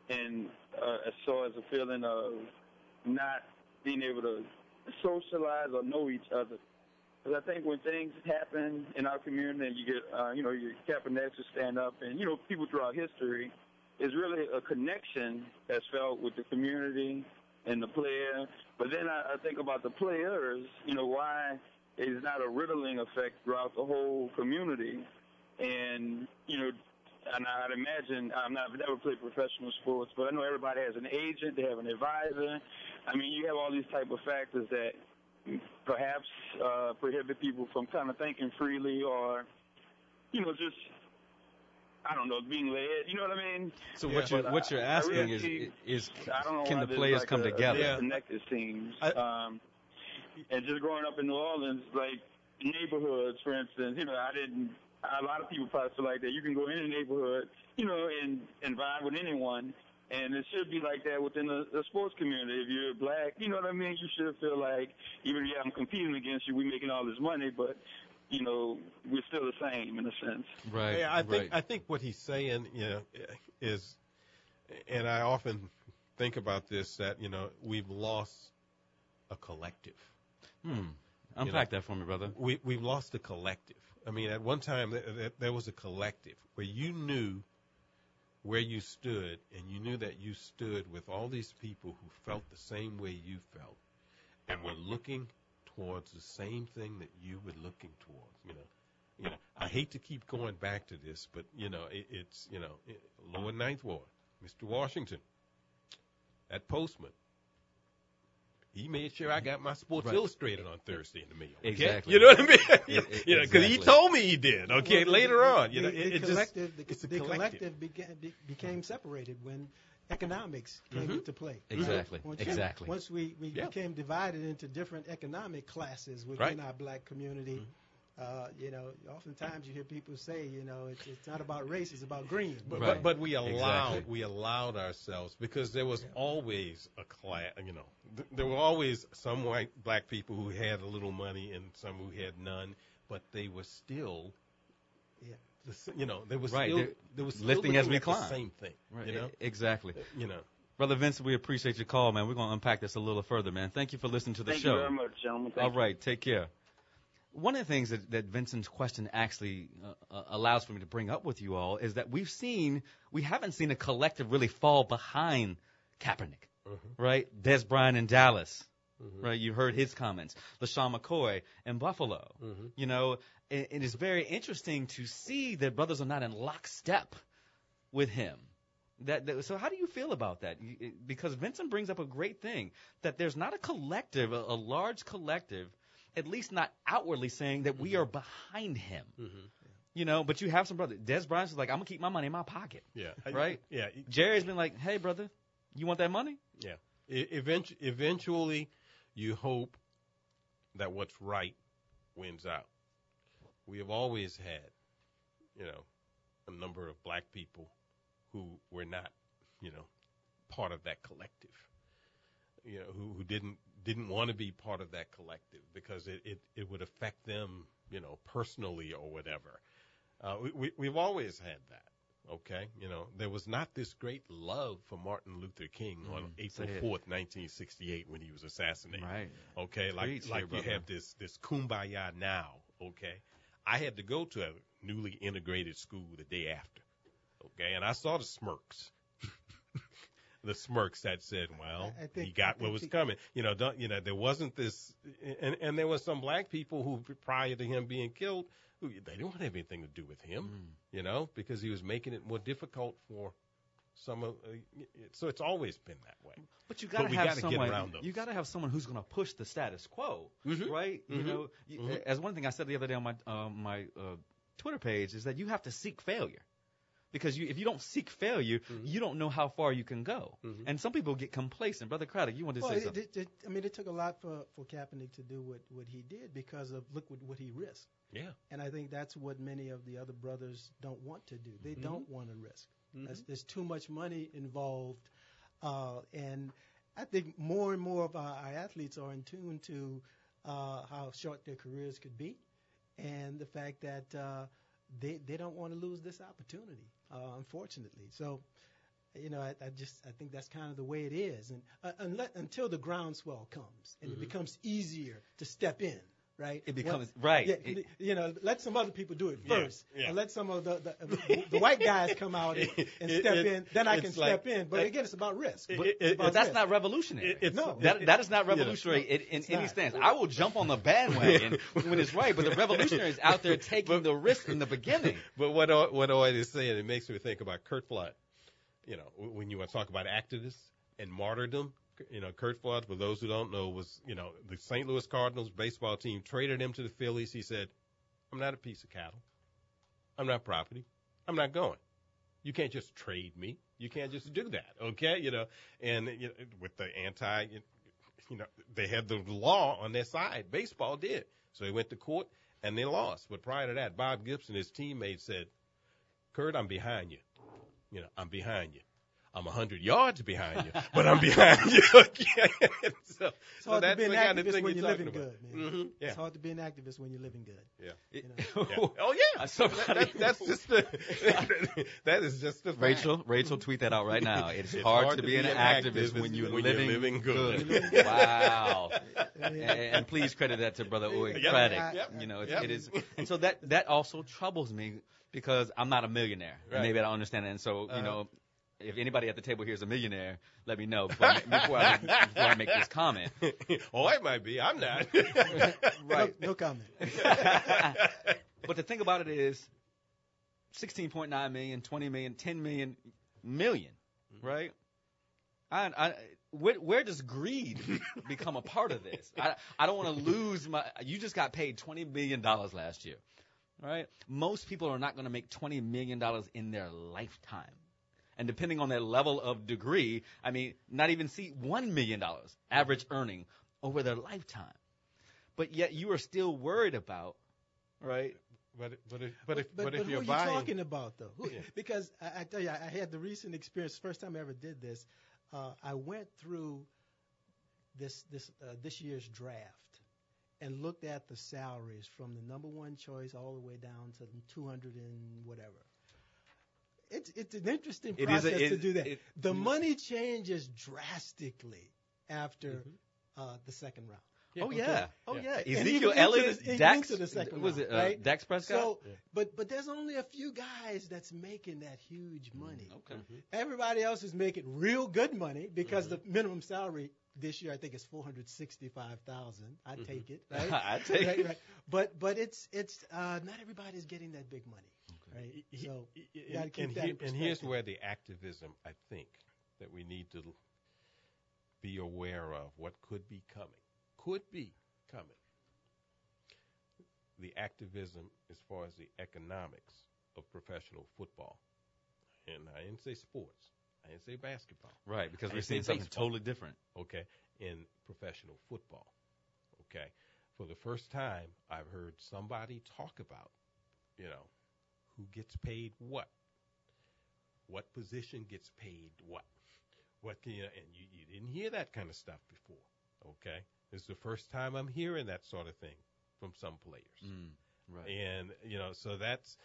and uh, as far as a feeling of not being able to socialize or know each other. Because I think when things happen in our community you get, uh, you know, your Kaepernicks stand up and, you know, people throughout history, is really a connection that's felt with the community and the player. But then I, I think about the players, you know, why it's not a riddling effect throughout the whole community. And, you know, and I'd imagine I'm not I've never played professional sports, but I know everybody has an agent, they have an advisor. I mean, you have all these type of factors that perhaps uh, prohibit people from kind of thinking freely or, you know, just I don't know, being led. You know what I mean? So what you're what you're I asking really- is is I don't know can the players like come a, together? A disconnect, it seems. um, and just growing up in New Orleans, like neighborhoods, for instance, you know, I didn't. A lot of people probably feel like that. You can go in a neighborhood, you know, and and vibe with anyone, and it should be like that within the, the sports community. If you're black, you know what I mean. You should feel like even if I'm competing against you, we're making all this money, but you know, we're still the same in a sense. Right. Yeah, I think I think what he's saying, you know, is, and I often think about this that you know we've lost a collective. Hmm. Unpack that for me, brother. We we've lost a collective. I mean, at one time th- th- there was a collective where you knew where you stood, and you knew that you stood with all these people who felt the same way you felt, and were looking towards the same thing that you were looking towards. You know, you know. I hate to keep going back to this, but you know, it, it's you know, it, Lower Ninth Ward, Mr. Washington, that postman. He made sure I got my Sports Right. Illustrated on Thursday in the mail. okay? Exactly. You know what I mean? E- you e- know, because he told me he did. Okay, Well, later the, on, you the, know, the it, it collective, just the, it's the collective. collective began, be, became separated when economics came Mhm. into play. Exactly, Once, you- exactly. once we, we Yeah. became divided into different economic classes within Right. our black community, uh, you know, oftentimes you hear people say, you know, it's, it's not about race, it's about green. But, Right. but but we allowed Exactly. we allowed ourselves because there was always a class. You know, th- there were always some white black people who had a little money and some who had none, but they were still. Yeah. The, you know, they were Right, still they're they were still lifting as looking we climb. The same thing. Right. You know. Exactly. You know. Brother Vincent, we appreciate your call, man. We're going to unpack this a little further, man. Thank you for listening to the Thank show. you very much, gentlemen. Thank All you. right, take care. One of the things that, that Vincent's question actually uh, uh, allows for me to bring up with you all is that we've seen, we haven't seen a collective really fall behind Kaepernick, right? Dez Bryant in Dallas, right? You heard his comments. LeSean McCoy in Buffalo, you know, it, it is very interesting to see that brothers are not in lockstep with him. That, that so how do you feel about that? Because Vincent brings up a great thing that there's not a collective, a, a large collective, at least not outwardly saying that we mm-hmm. are behind him. Mm-hmm. You know, but you have some brother. Dez Bryant's is like, I'm gonna keep my money in my pocket. Yeah. I- Right? Yeah. Jerry's been like, Hey, brother, you want that money? Yeah. E- eventually, you hope that what's right wins out. We have always had, you know, a number of black people who were not, you know, part of that collective. You know, who, who didn't didn't want to be part of that collective because it, it, it would affect them, you know, personally or whatever. Uh, we, we we've always had that. Okay, you know there was not this great love for Martin Luther King on Mm, April fourth, nineteen sixty-eight, when he was assassinated. Right. Okay, like Preach like here, you brother. have this this kumbaya now. Okay, I had to go to a newly integrated school the day after. Okay, and I saw the smirks. The smirks that said, "Well, I- I think- he got I what was the- coming." You know, don't you know? There wasn't this, and and there was some black people who prior to him being killed, who they didn't have anything to do with him. Mm. You know, because he was making it more difficult for some of. Uh, so it's always been that way. But you got to have gotta someone. You gotta have someone who's gonna push the status quo, Mhm. right? You Mhm. know, you, Mhm. as one thing I said the other day on my uh, my uh, Twitter page is that you have to seek failure, because you if you don't seek failure, Mm-hmm. you don't know how far you can go. And some people get complacent. Brother Craddock, you want to Well, say it, something? it, it, I mean, it took a lot for, for Kaepernick to do what, what he did because of look what, what he risked. Yeah. And I think that's what many of the other brothers don't want to do. They Mhm. don't want to risk. Mhm. There's, there's too much money involved. Uh, and I think more and more of our, our athletes are in tune to uh, how short their careers could be and the fact that uh, they, they don't want to lose this opportunity, uh, unfortunately. So, you know, I, I just I think that's kind of the way it is, and uh, unless, until the groundswell comes and Mhm. it becomes easier to step in, right? It becomes- right. Yeah, It- you know, let some other people do it first, yeah. and let some of the the, the white guys come out and, and step it- in. Then I can like- step in. But it- again, it's about risk. it- But- it- about But that's risk. not revolutionary. It- it's- No. That, that is not revolutionary in, in any not. stance. I will jump on the bandwagon when it's right, but the revolutionary is out there taking the risk in the beginning. But what O- what Oyd is saying, it makes me think about Curt Flood. You know, when you want to talk about activists and martyrdom, you know, Curt Flood, for those who don't know, was you know the St. Louis Cardinals baseball team traded him to the Phillies. He said, "I'm not a piece of cattle. I'm not property. I'm not going. You can't just trade me. You can't just do that, okay? You know, and you know, with the anti, you know, they had the law on their side. Baseball did. So they went to court and they lost. But prior to that, Bob Gibson, his teammate, said, Curt, I'm behind you. You know, I'm behind you. I'm a hundred yards behind you, but I'm behind you. Okay. so, It's so hard to that's be an the kind of activist thing when you're you're talking living about. good, man. Mhm, yeah. It's hard to be an activist when you're living good. Yeah. You know? Yeah. Oh yeah. Somebody- That, that's just the, that is just the fact. Rachel, Rachel, tweet that out right now. It's, It's hard, to be an activist, when you're, living, good. wow. and, and please credit that to Brother Oyd Yep. Craddock. Yep. You know, it's, Yep. it is, and so that that also troubles me because I'm not a millionaire. Right. maybe I don't understand it. And so, you Uh-huh. know, if anybody at the table here is a millionaire, let me know before, I- before, I, before I make this comment. oh, I might be. I'm not. Right. No, no comment. but the thing about it is 16.9 million, 20 million, 10 million, million, mm-hmm. right? I, I, where, where does greed become a part of this? I, I don't want to lose my. You just got paid 20 million dollars last year, right? Most people are not going to make 20 million dollars in their lifetime. And depending on their level of degree, I mean, not even see $1 million average earning over their lifetime. But yet you are still worried about, right? But but if but if but, but if who you're are you talking about though? Who, Yeah. Because I, I tell you, I, I had the recent experience. First time I ever did this, uh, I went through this this uh, this year's draft and looked at the salaries from the number one choice all the way down to 200 and whatever. It's it's an interesting It is a- process to do that. it- the money changes drastically after uh, the second round. oh Okay? yeah, oh Yeah. yeah. Ezekiel Elliott, Dax, into the second was round, it uh, right? Dak Prescott? So, but but there's only a few guys that's making that huge money. okay. Everybody else is making real good money because the minimum salary this year I think is four hundred sixty-five thousand. I take it, right? I take right, it. Right. But but it's it's uh, not everybody's getting that big money, right? So you got to and, keep and that here- in and here's where the activism I think that we need to be aware of what could be coming. Could be coming. The activism as far as the economics of professional football. And I didn't say sports. I didn't say basketball. Right, because I we're seeing something baseball. totally different. Okay, in professional football. Okay, for the first time, I've heard somebody talk about, you know, who gets paid what, what position gets paid what, what can you, and you, you didn't hear that kind of stuff before. Okay, this is the first time I'm hearing that sort of thing from some players Mm, right. and you know so that's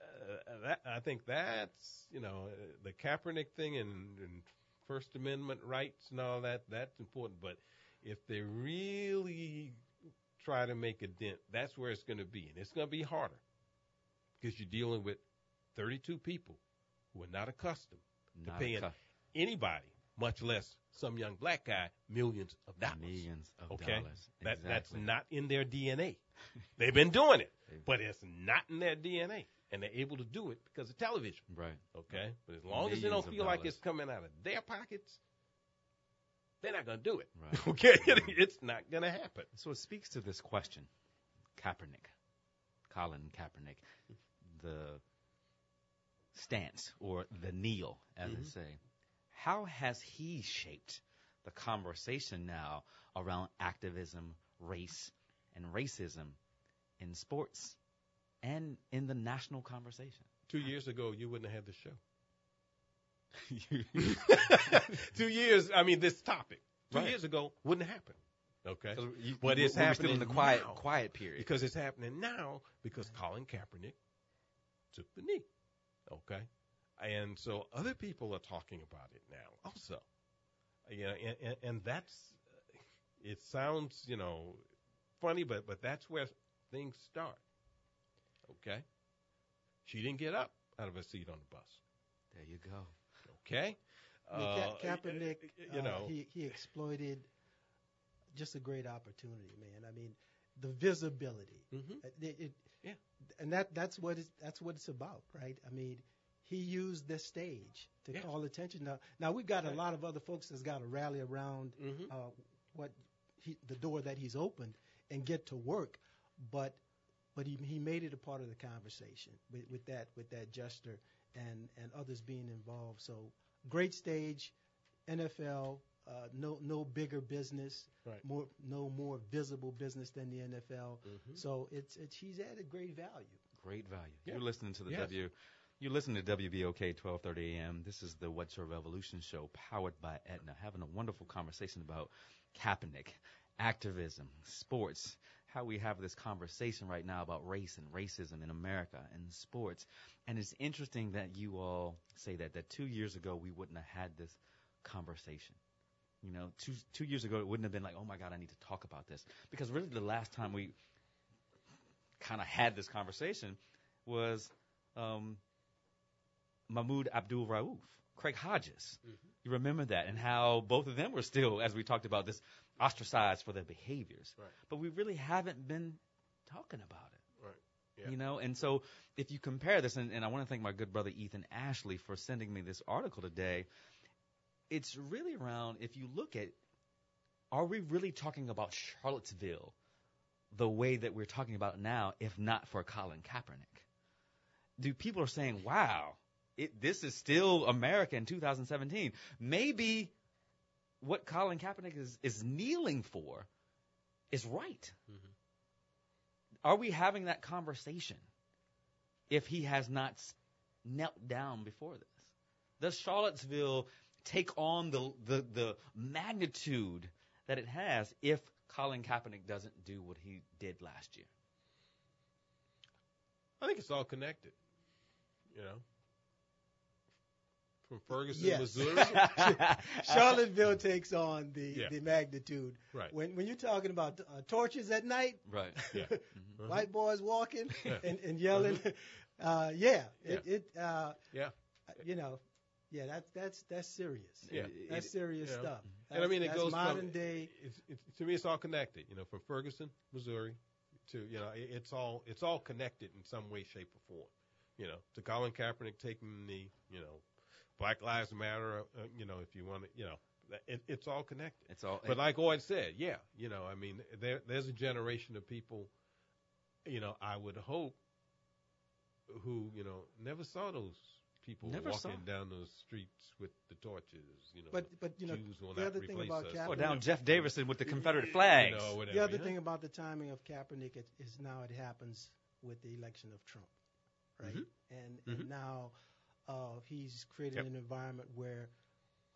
uh, that, I think that's you know uh, the Kaepernick thing and, and First Amendment rights and all that. That's important, but if they really try to make a dent, that's where it's going to be, and it's going to be harder because you're dealing with 32 people who are not accustomed Not to paying anybody, much less some young black guy, millions of dollars. Millions of okay? dollars. That that's not in their DNA. They've been doing it, but it's not in their DNA, and they're able to do it because of television. Right. Okay, but as long as they Millions don't feel like it's coming out of their pockets, they're not gonna do it. Right. Okay, it's not gonna happen. So it speaks to this question, Kaepernick, Colin Kaepernick, the stance or the kneel, as Mm-hmm. they say. How has he shaped the conversation now around activism, race, and racism in sports and in the national conversation? Two years ago, you wouldn't have had the show. Two years, I mean, this topic. Two Right. years ago wouldn't happen. Okay. you- but it's happening still in the quiet, now. quiet period. because it's happening now because Colin Kaepernick took the knee. Okay, and so other people are talking about it now also. You know, and, and, and that's it sounds you know funny, but but that's where things start. Okay, she didn't get up out of her seat on the bus. There you go. Okay, I mean, Uh, Ka- Kaepernick, you uh, know, he he exploited just a great opportunity, man. I mean, the visibility. Mhm. It, it, it- Yeah. and that that's what it's that's what it's about, right? I mean, he used this stage to Yeah. call attention. Now, now we've got a lot of other folks that's got to rally around Mhm. uh, what he, the door that he's opened and get to work, but but he he made it a part of the conversation with, with that with that gesture and and others being involved. So great stage, NFL. Uh, no no bigger business, Right. more no more visible business than the NFL. Mhm. So it's it's he's added great value. Great value. Yeah. You're listening to the Yes. W. You're listening to WBOK 12:30 a.m. This is the What's Your Revolution show, powered by Aetna. Having a wonderful conversation about Kaepernick, activism, sports. How we have this conversation right now about race and racism in America and sports. And it's interesting that you all say that that two years ago we wouldn't have had this conversation. You know, two two years ago it wouldn't have been like, oh my God, I need to talk about this because really the last time we kind of had this conversation was um, Mahmoud Abdul Rauf, Craig Hodges. You remember that, and how both of them were still, as we talked about, this ostracized for their behaviors. Right. But we really haven't been talking about it. Right. Yeah. You know, and so if you compare this, and, and I want to thank my good brother Ethan Ashley for sending me this article today. It's really around if you look at, are we really talking about Charlottesville the way that we're talking about now, if not for Colin Kaepernick? Do people are saying, "Wow, it, this is still America in 2017"? Maybe what Colin Kaepernick is is kneeling for is right. Mm-hmm. Are we having that conversation if he has not knelt down before this? Does Charlottesville take on the, the, the magnitude that it has if Colin Kaepernick doesn't do what he did last year? I think it's all connected. You know, from Ferguson, Yes. Missouri. Charlottesville takes on the Yeah. the magnitude. Right. When when you're talking about uh, torches at night, Right. Yeah. white boys walking Yeah. and, and yelling, uh, yeah, it, Yeah. it uh, Yeah. you know, yeah, that's that's that's serious. Yeah. that's It- serious you know. stuff. And I mean, it goes modern from day. It's, it's, to me, it's all connected. You know, from Ferguson, Missouri, to you know, it, it's all it's all connected in some way, shape, or form. You know, to Colin Kaepernick taking the you know, Black Lives Matter. Uh, you know, if you want to, you know, it, it's all connected. It's all. But like Oyd said, yeah, you know, I mean, there, there's a generation of people, you know, I would hope, who you know never saw those people Never walking saw. down those streets with the torches. You know, But but you know, Jews will the other thing replace about us. Kaepernick, or down Jeff Davison with the Confederate You flags. know, whatever, the other yeah. thing about the timing of Kaepernick is, is now it happens with the election of Trump, right? Mhm. And Mhm. and now uh, he's created Yep. an environment where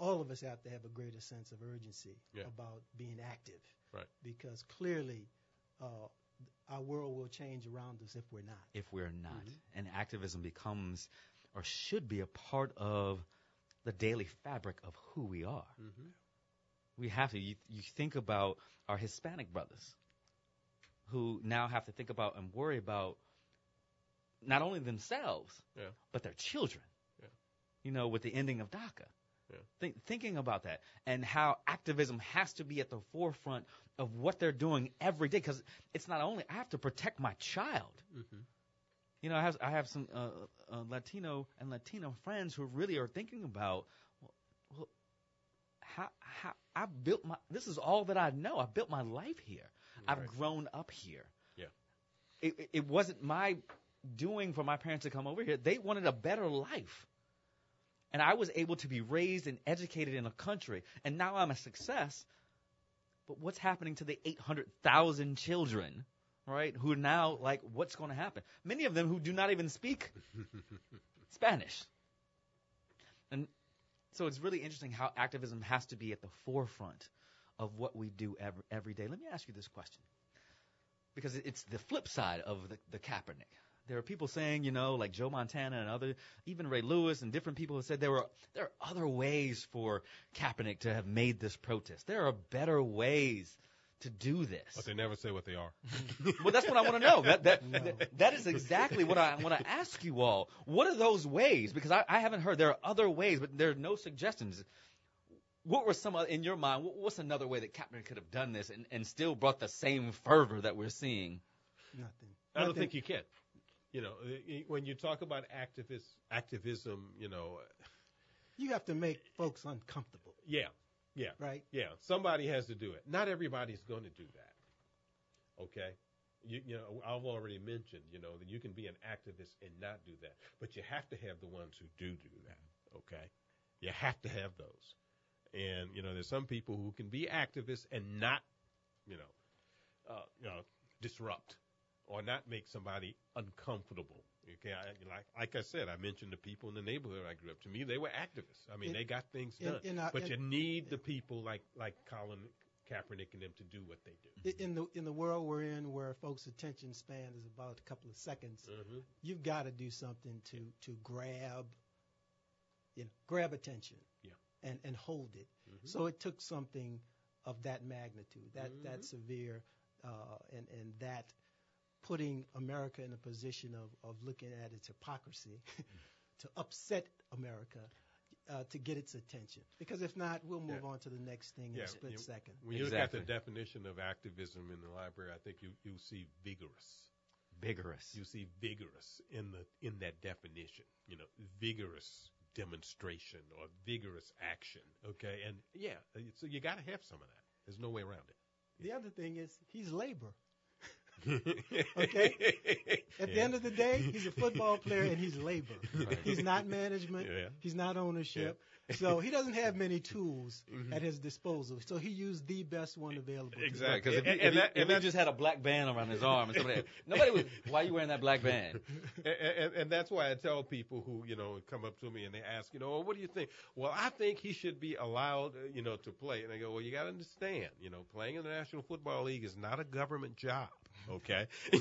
all of us have to have a greater sense of urgency Yeah. about being active, Right. Because clearly, uh, our world will change around us if we're not. if we're not. And activism becomes or should be a part of the daily fabric of who we are. Mm-hmm. We have to. You, you think about our Hispanic brothers who now have to think about and worry about not only themselves, Yeah. but their children. Yeah. You know, with the ending of DACA. Yeah. Think, thinking about that and how activism has to be at the forefront of what they're doing every day because it's not only I have to protect my child. Mm-hmm. You know, I have I have some uh, uh, Latino and Latino friends who really are thinking about, well, well, how how I built my. This is all that I know. I built my life here. I've grown up here. Yeah. It, it- it wasn't my doing for my parents to come over here. They wanted a better life. And I was able to be raised and educated in a country, and now I'm a success. But what's happening to the 800,000 children, right, who now like, what's going to happen? Many of them who do not even speak Spanish. And so it's really interesting how activism has to be at the forefront of what we do every, every day. Let me ask you this question. Because it's the flip side of the, the Kaepernick. There are people saying, you know, like Joe Montana and other, even Ray Lewis and different people have said there were there are other ways for Kaepernick to have made this protest. There are better ways to do this. But they never say what they are. Well, that's what I want to know. That that, that that is exactly what I want to ask you all. What are those ways? Because I, I haven't heard. There are other ways, but there are no suggestions. What were some in your mind? what- What's another way that Kaepernick could have done this and, and still brought the same fervor that we're seeing? Nothing. I don't Nothing. think you can. You know, when you talk about activist activism, you know, You have to make folks uncomfortable, yeah, yeah, right? yeah. Somebody has to do it. Not everybody's going to do that. Okay. You, you know, I've already mentioned, you know, that you can be an activist and not do that, but you have to have the ones who do do that. Okay. You have to have those. And you know, there's some people who can be activists and not, you know, uh, you know, disrupt or not make somebody uncomfortable. Okay, I, like like I said, I mentioned the people in the neighborhood I grew up. To me, they were activists. I mean, In- they got things in- done. in our- but in- you need the people like like Colin Kaepernick and them to do what they do. In the in the world we're in, where folks' attention span is about a couple of seconds, Mhm. you've got to do something to to grab, you know, grab attention, Yeah. and and hold it. Mhm. So it took something of that magnitude, that Mhm. that severe, uh, and and that putting America in a position of of looking at its hypocrisy, to upset America. Uh, to get its attention, because if not, we'll move Yeah. on to the next thing in a split you- second. When you look at the definition of activism in the library, I think you you see vigorous. Vigorous. You see vigorous in the in that definition. You know, vigorous demonstration or vigorous action. Okay, and yeah, so you got to have some of that. There's no way around it. The other thing is he's labor. Okay. At the end of the day, he's a football player and he's labor. He's not management. Yeah. He's not ownership. So he doesn't have many tools Mm-hmm. at his disposal. So he used the best one available. Exactly. Because if, And- he, if, and he- if and he just had a black band around his arm and somebody, nobody would. Why are you wearing that black band? and, and, and that's why I tell people who you know come up to me and they ask, you know, well, what do you think? Well, I think he should be allowed, uh, you know, to play. And I go, well, you got to understand, you know, playing in the National Football League is not a government job. Okay,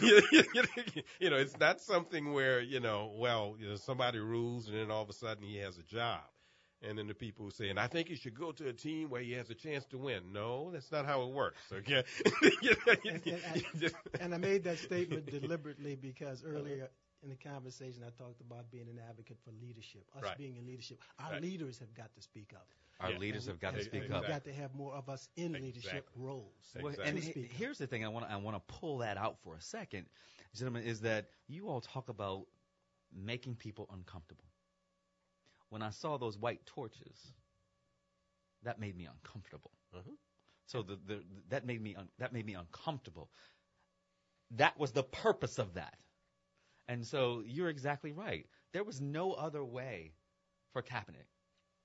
you know, it's not something where you know, well, you know, somebody rules and then all of a sudden he has a job. And then the people who say, and I think he should go to a team where he has a chance to win. No, that's not how it works. Okay. You know, you- And, and, and, and I made that statement deliberately because earlier in the conversation I talked about being an advocate for leadership, us Right. being in leadership. Our Right. leaders have got to speak up. Our Yeah. leaders have got to speak and up. We've got to have more of us in leadership Exactly. roles. Well, Exactly. and he- here's the thing I want to I want to pull that out for a second, gentlemen, is that you all talk about making people uncomfortable. When I saw those white torches, that made me uncomfortable. Uh-huh. So the, the that made me un, that made me uncomfortable. That was the purpose of that. And so you're exactly right. There was no other way for Kaepernick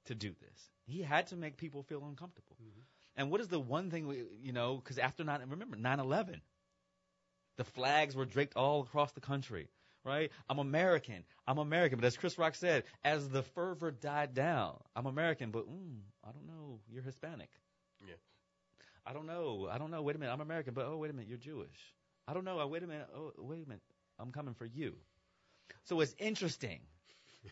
to do this. He had to make people feel uncomfortable. And what is the one thing we, you know, because after 9, remember 9/11, the flags were draped all across the country, right? I'm American. I'm American. But as Chris Rock said, as the fervor died down, I'm American, but mm, I don't know, you're Hispanic. Yeah. I don't know. I don't know. Wait a minute, I'm American, but oh, wait a minute, you're Jewish. I don't know. Uh, wait a minute. Oh, wait a minute. I'm coming for you. So it's interesting.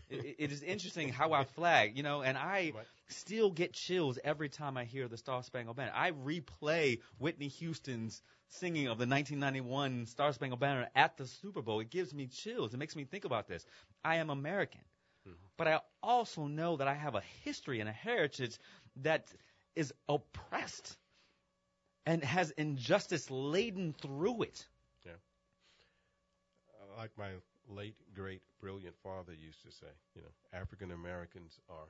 It, it is interesting how I flag, you know, and I still get chills every time I hear the Star Spangled Banner. I replay Whitney Houston's singing of the 1991 Star Spangled Banner at the Super Bowl. It gives me chills. It makes me think about this. I am American, mm-hmm. but I also know that I have a history and a heritage that is oppressed and has injustice laden through it. Yeah. Like my late, great, brilliant father used to say, you know, African Americans are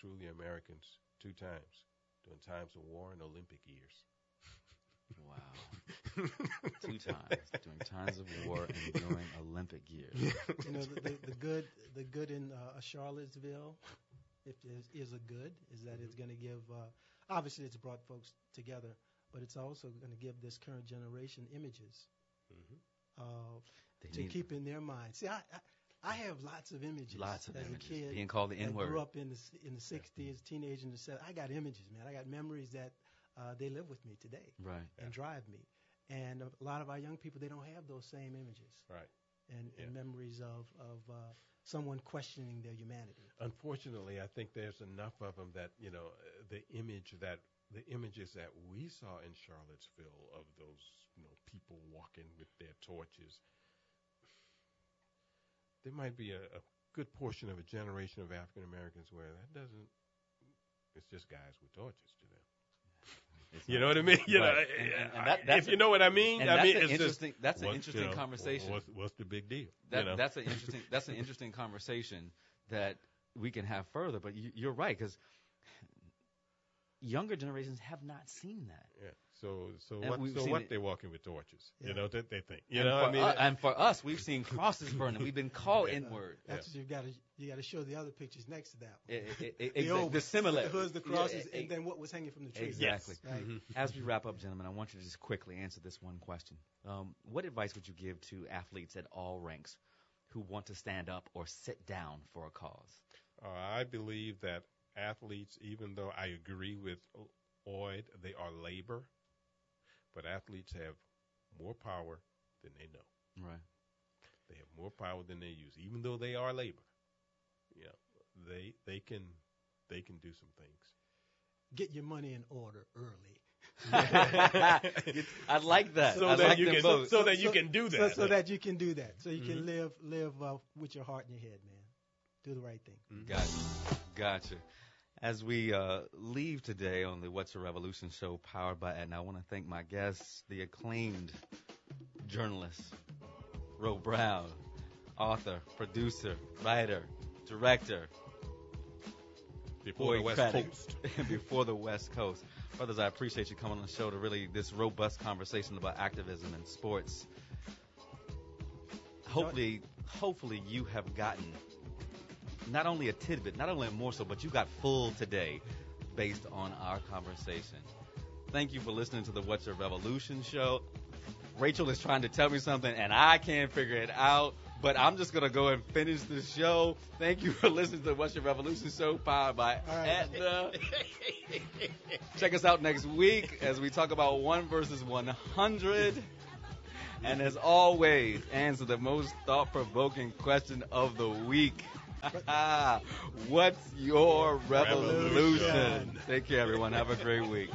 truly Americans two times during times of war and Olympic years. Wow. Two times during times of war and during Olympic years. You know, the, the, the good, the good in uh, Charlottesville, if there is a good, is that it's going to give. Uh, obviously, it's brought folks together, but it's also going to give this current generation images uh, They to need- keep in their mind. See, I, I, I have lots of images. Lots of as images. a kid Being called the N-word. Grew up in the s- in the '60s, teenage in the '70s. I got images, man. I got memories that uh, they live with me today Right. and drive me. And a lot of our young people, they don't have those same images Right. and, and memories of of uh, someone questioning their humanity. Unfortunately, I think there's enough of them that you know uh, the image that the images that we saw in Charlottesville of those you know people walking with their torches. There might be a, a good portion of a generation of African Americans where that doesn't. It's just guys with torches to them. It's You know what I mean? You know, And- and- and that- if you know what I mean. I mean, it's interesting- Just, that's an interesting you know, conversation. What's, what's the big deal? That, you know? That's an interesting. That's an interesting conversation that we can have further. But you, you're right because younger generations have not seen that. Yeah. So so And what we've so what it- they walking with torches? Yeah. You know that they think. You and know I mean. u- and for us, we've seen crosses burning. We've been called N-word. That's what you've got to you got to show the other pictures next to that one. It- it- it- the, exa- old- the similar- the hoods, the yeah, crosses, and then what was hanging from the trees. Exactly. Right. As we wrap up, gentlemen, I want you to just quickly answer this one question. Um, what advice would you give to athletes at all ranks who want to stand up or sit down for a cause? Uh, I believe that athletes, even though I agree with O- Oyd, they are labor, but athletes have more power than they know. Right. They have more power than they use, even though they are labor. You know, they they can they can do some things. Get your money in order early. I like that. So I that like you can- both. so that you can do that. so that you can do that. So you Mhm. can live live uh, with your heart in your head, man. Do the right thing. Gotcha. Gotcha. As we uh, leave today on the What's a Revolution show powered by Aetna, I want to thank my guests, the acclaimed journalist, Ro Brown, author, producer, writer, director. Before the West Craddock. Coast. Before the West Coast. Brothers, I appreciate you coming on the show to really this robust conversation about activism and sports. Hopefully, hopefully you have gotten not only a tidbit, not only a morsel, but you got full today based on our conversation. Thank you for listening to the What's Your Revolution show. Rachel is trying to tell me something and I can't figure it out, but I'm just going to go and finish the show. Thank you for listening to the What's Your Revolution show powered by Aetna. Check us out next week as we talk about one versus 100. And as always, answer the most thought provoking question of the week. What's your revolution? Revolution. Take care, everyone. Have a great week.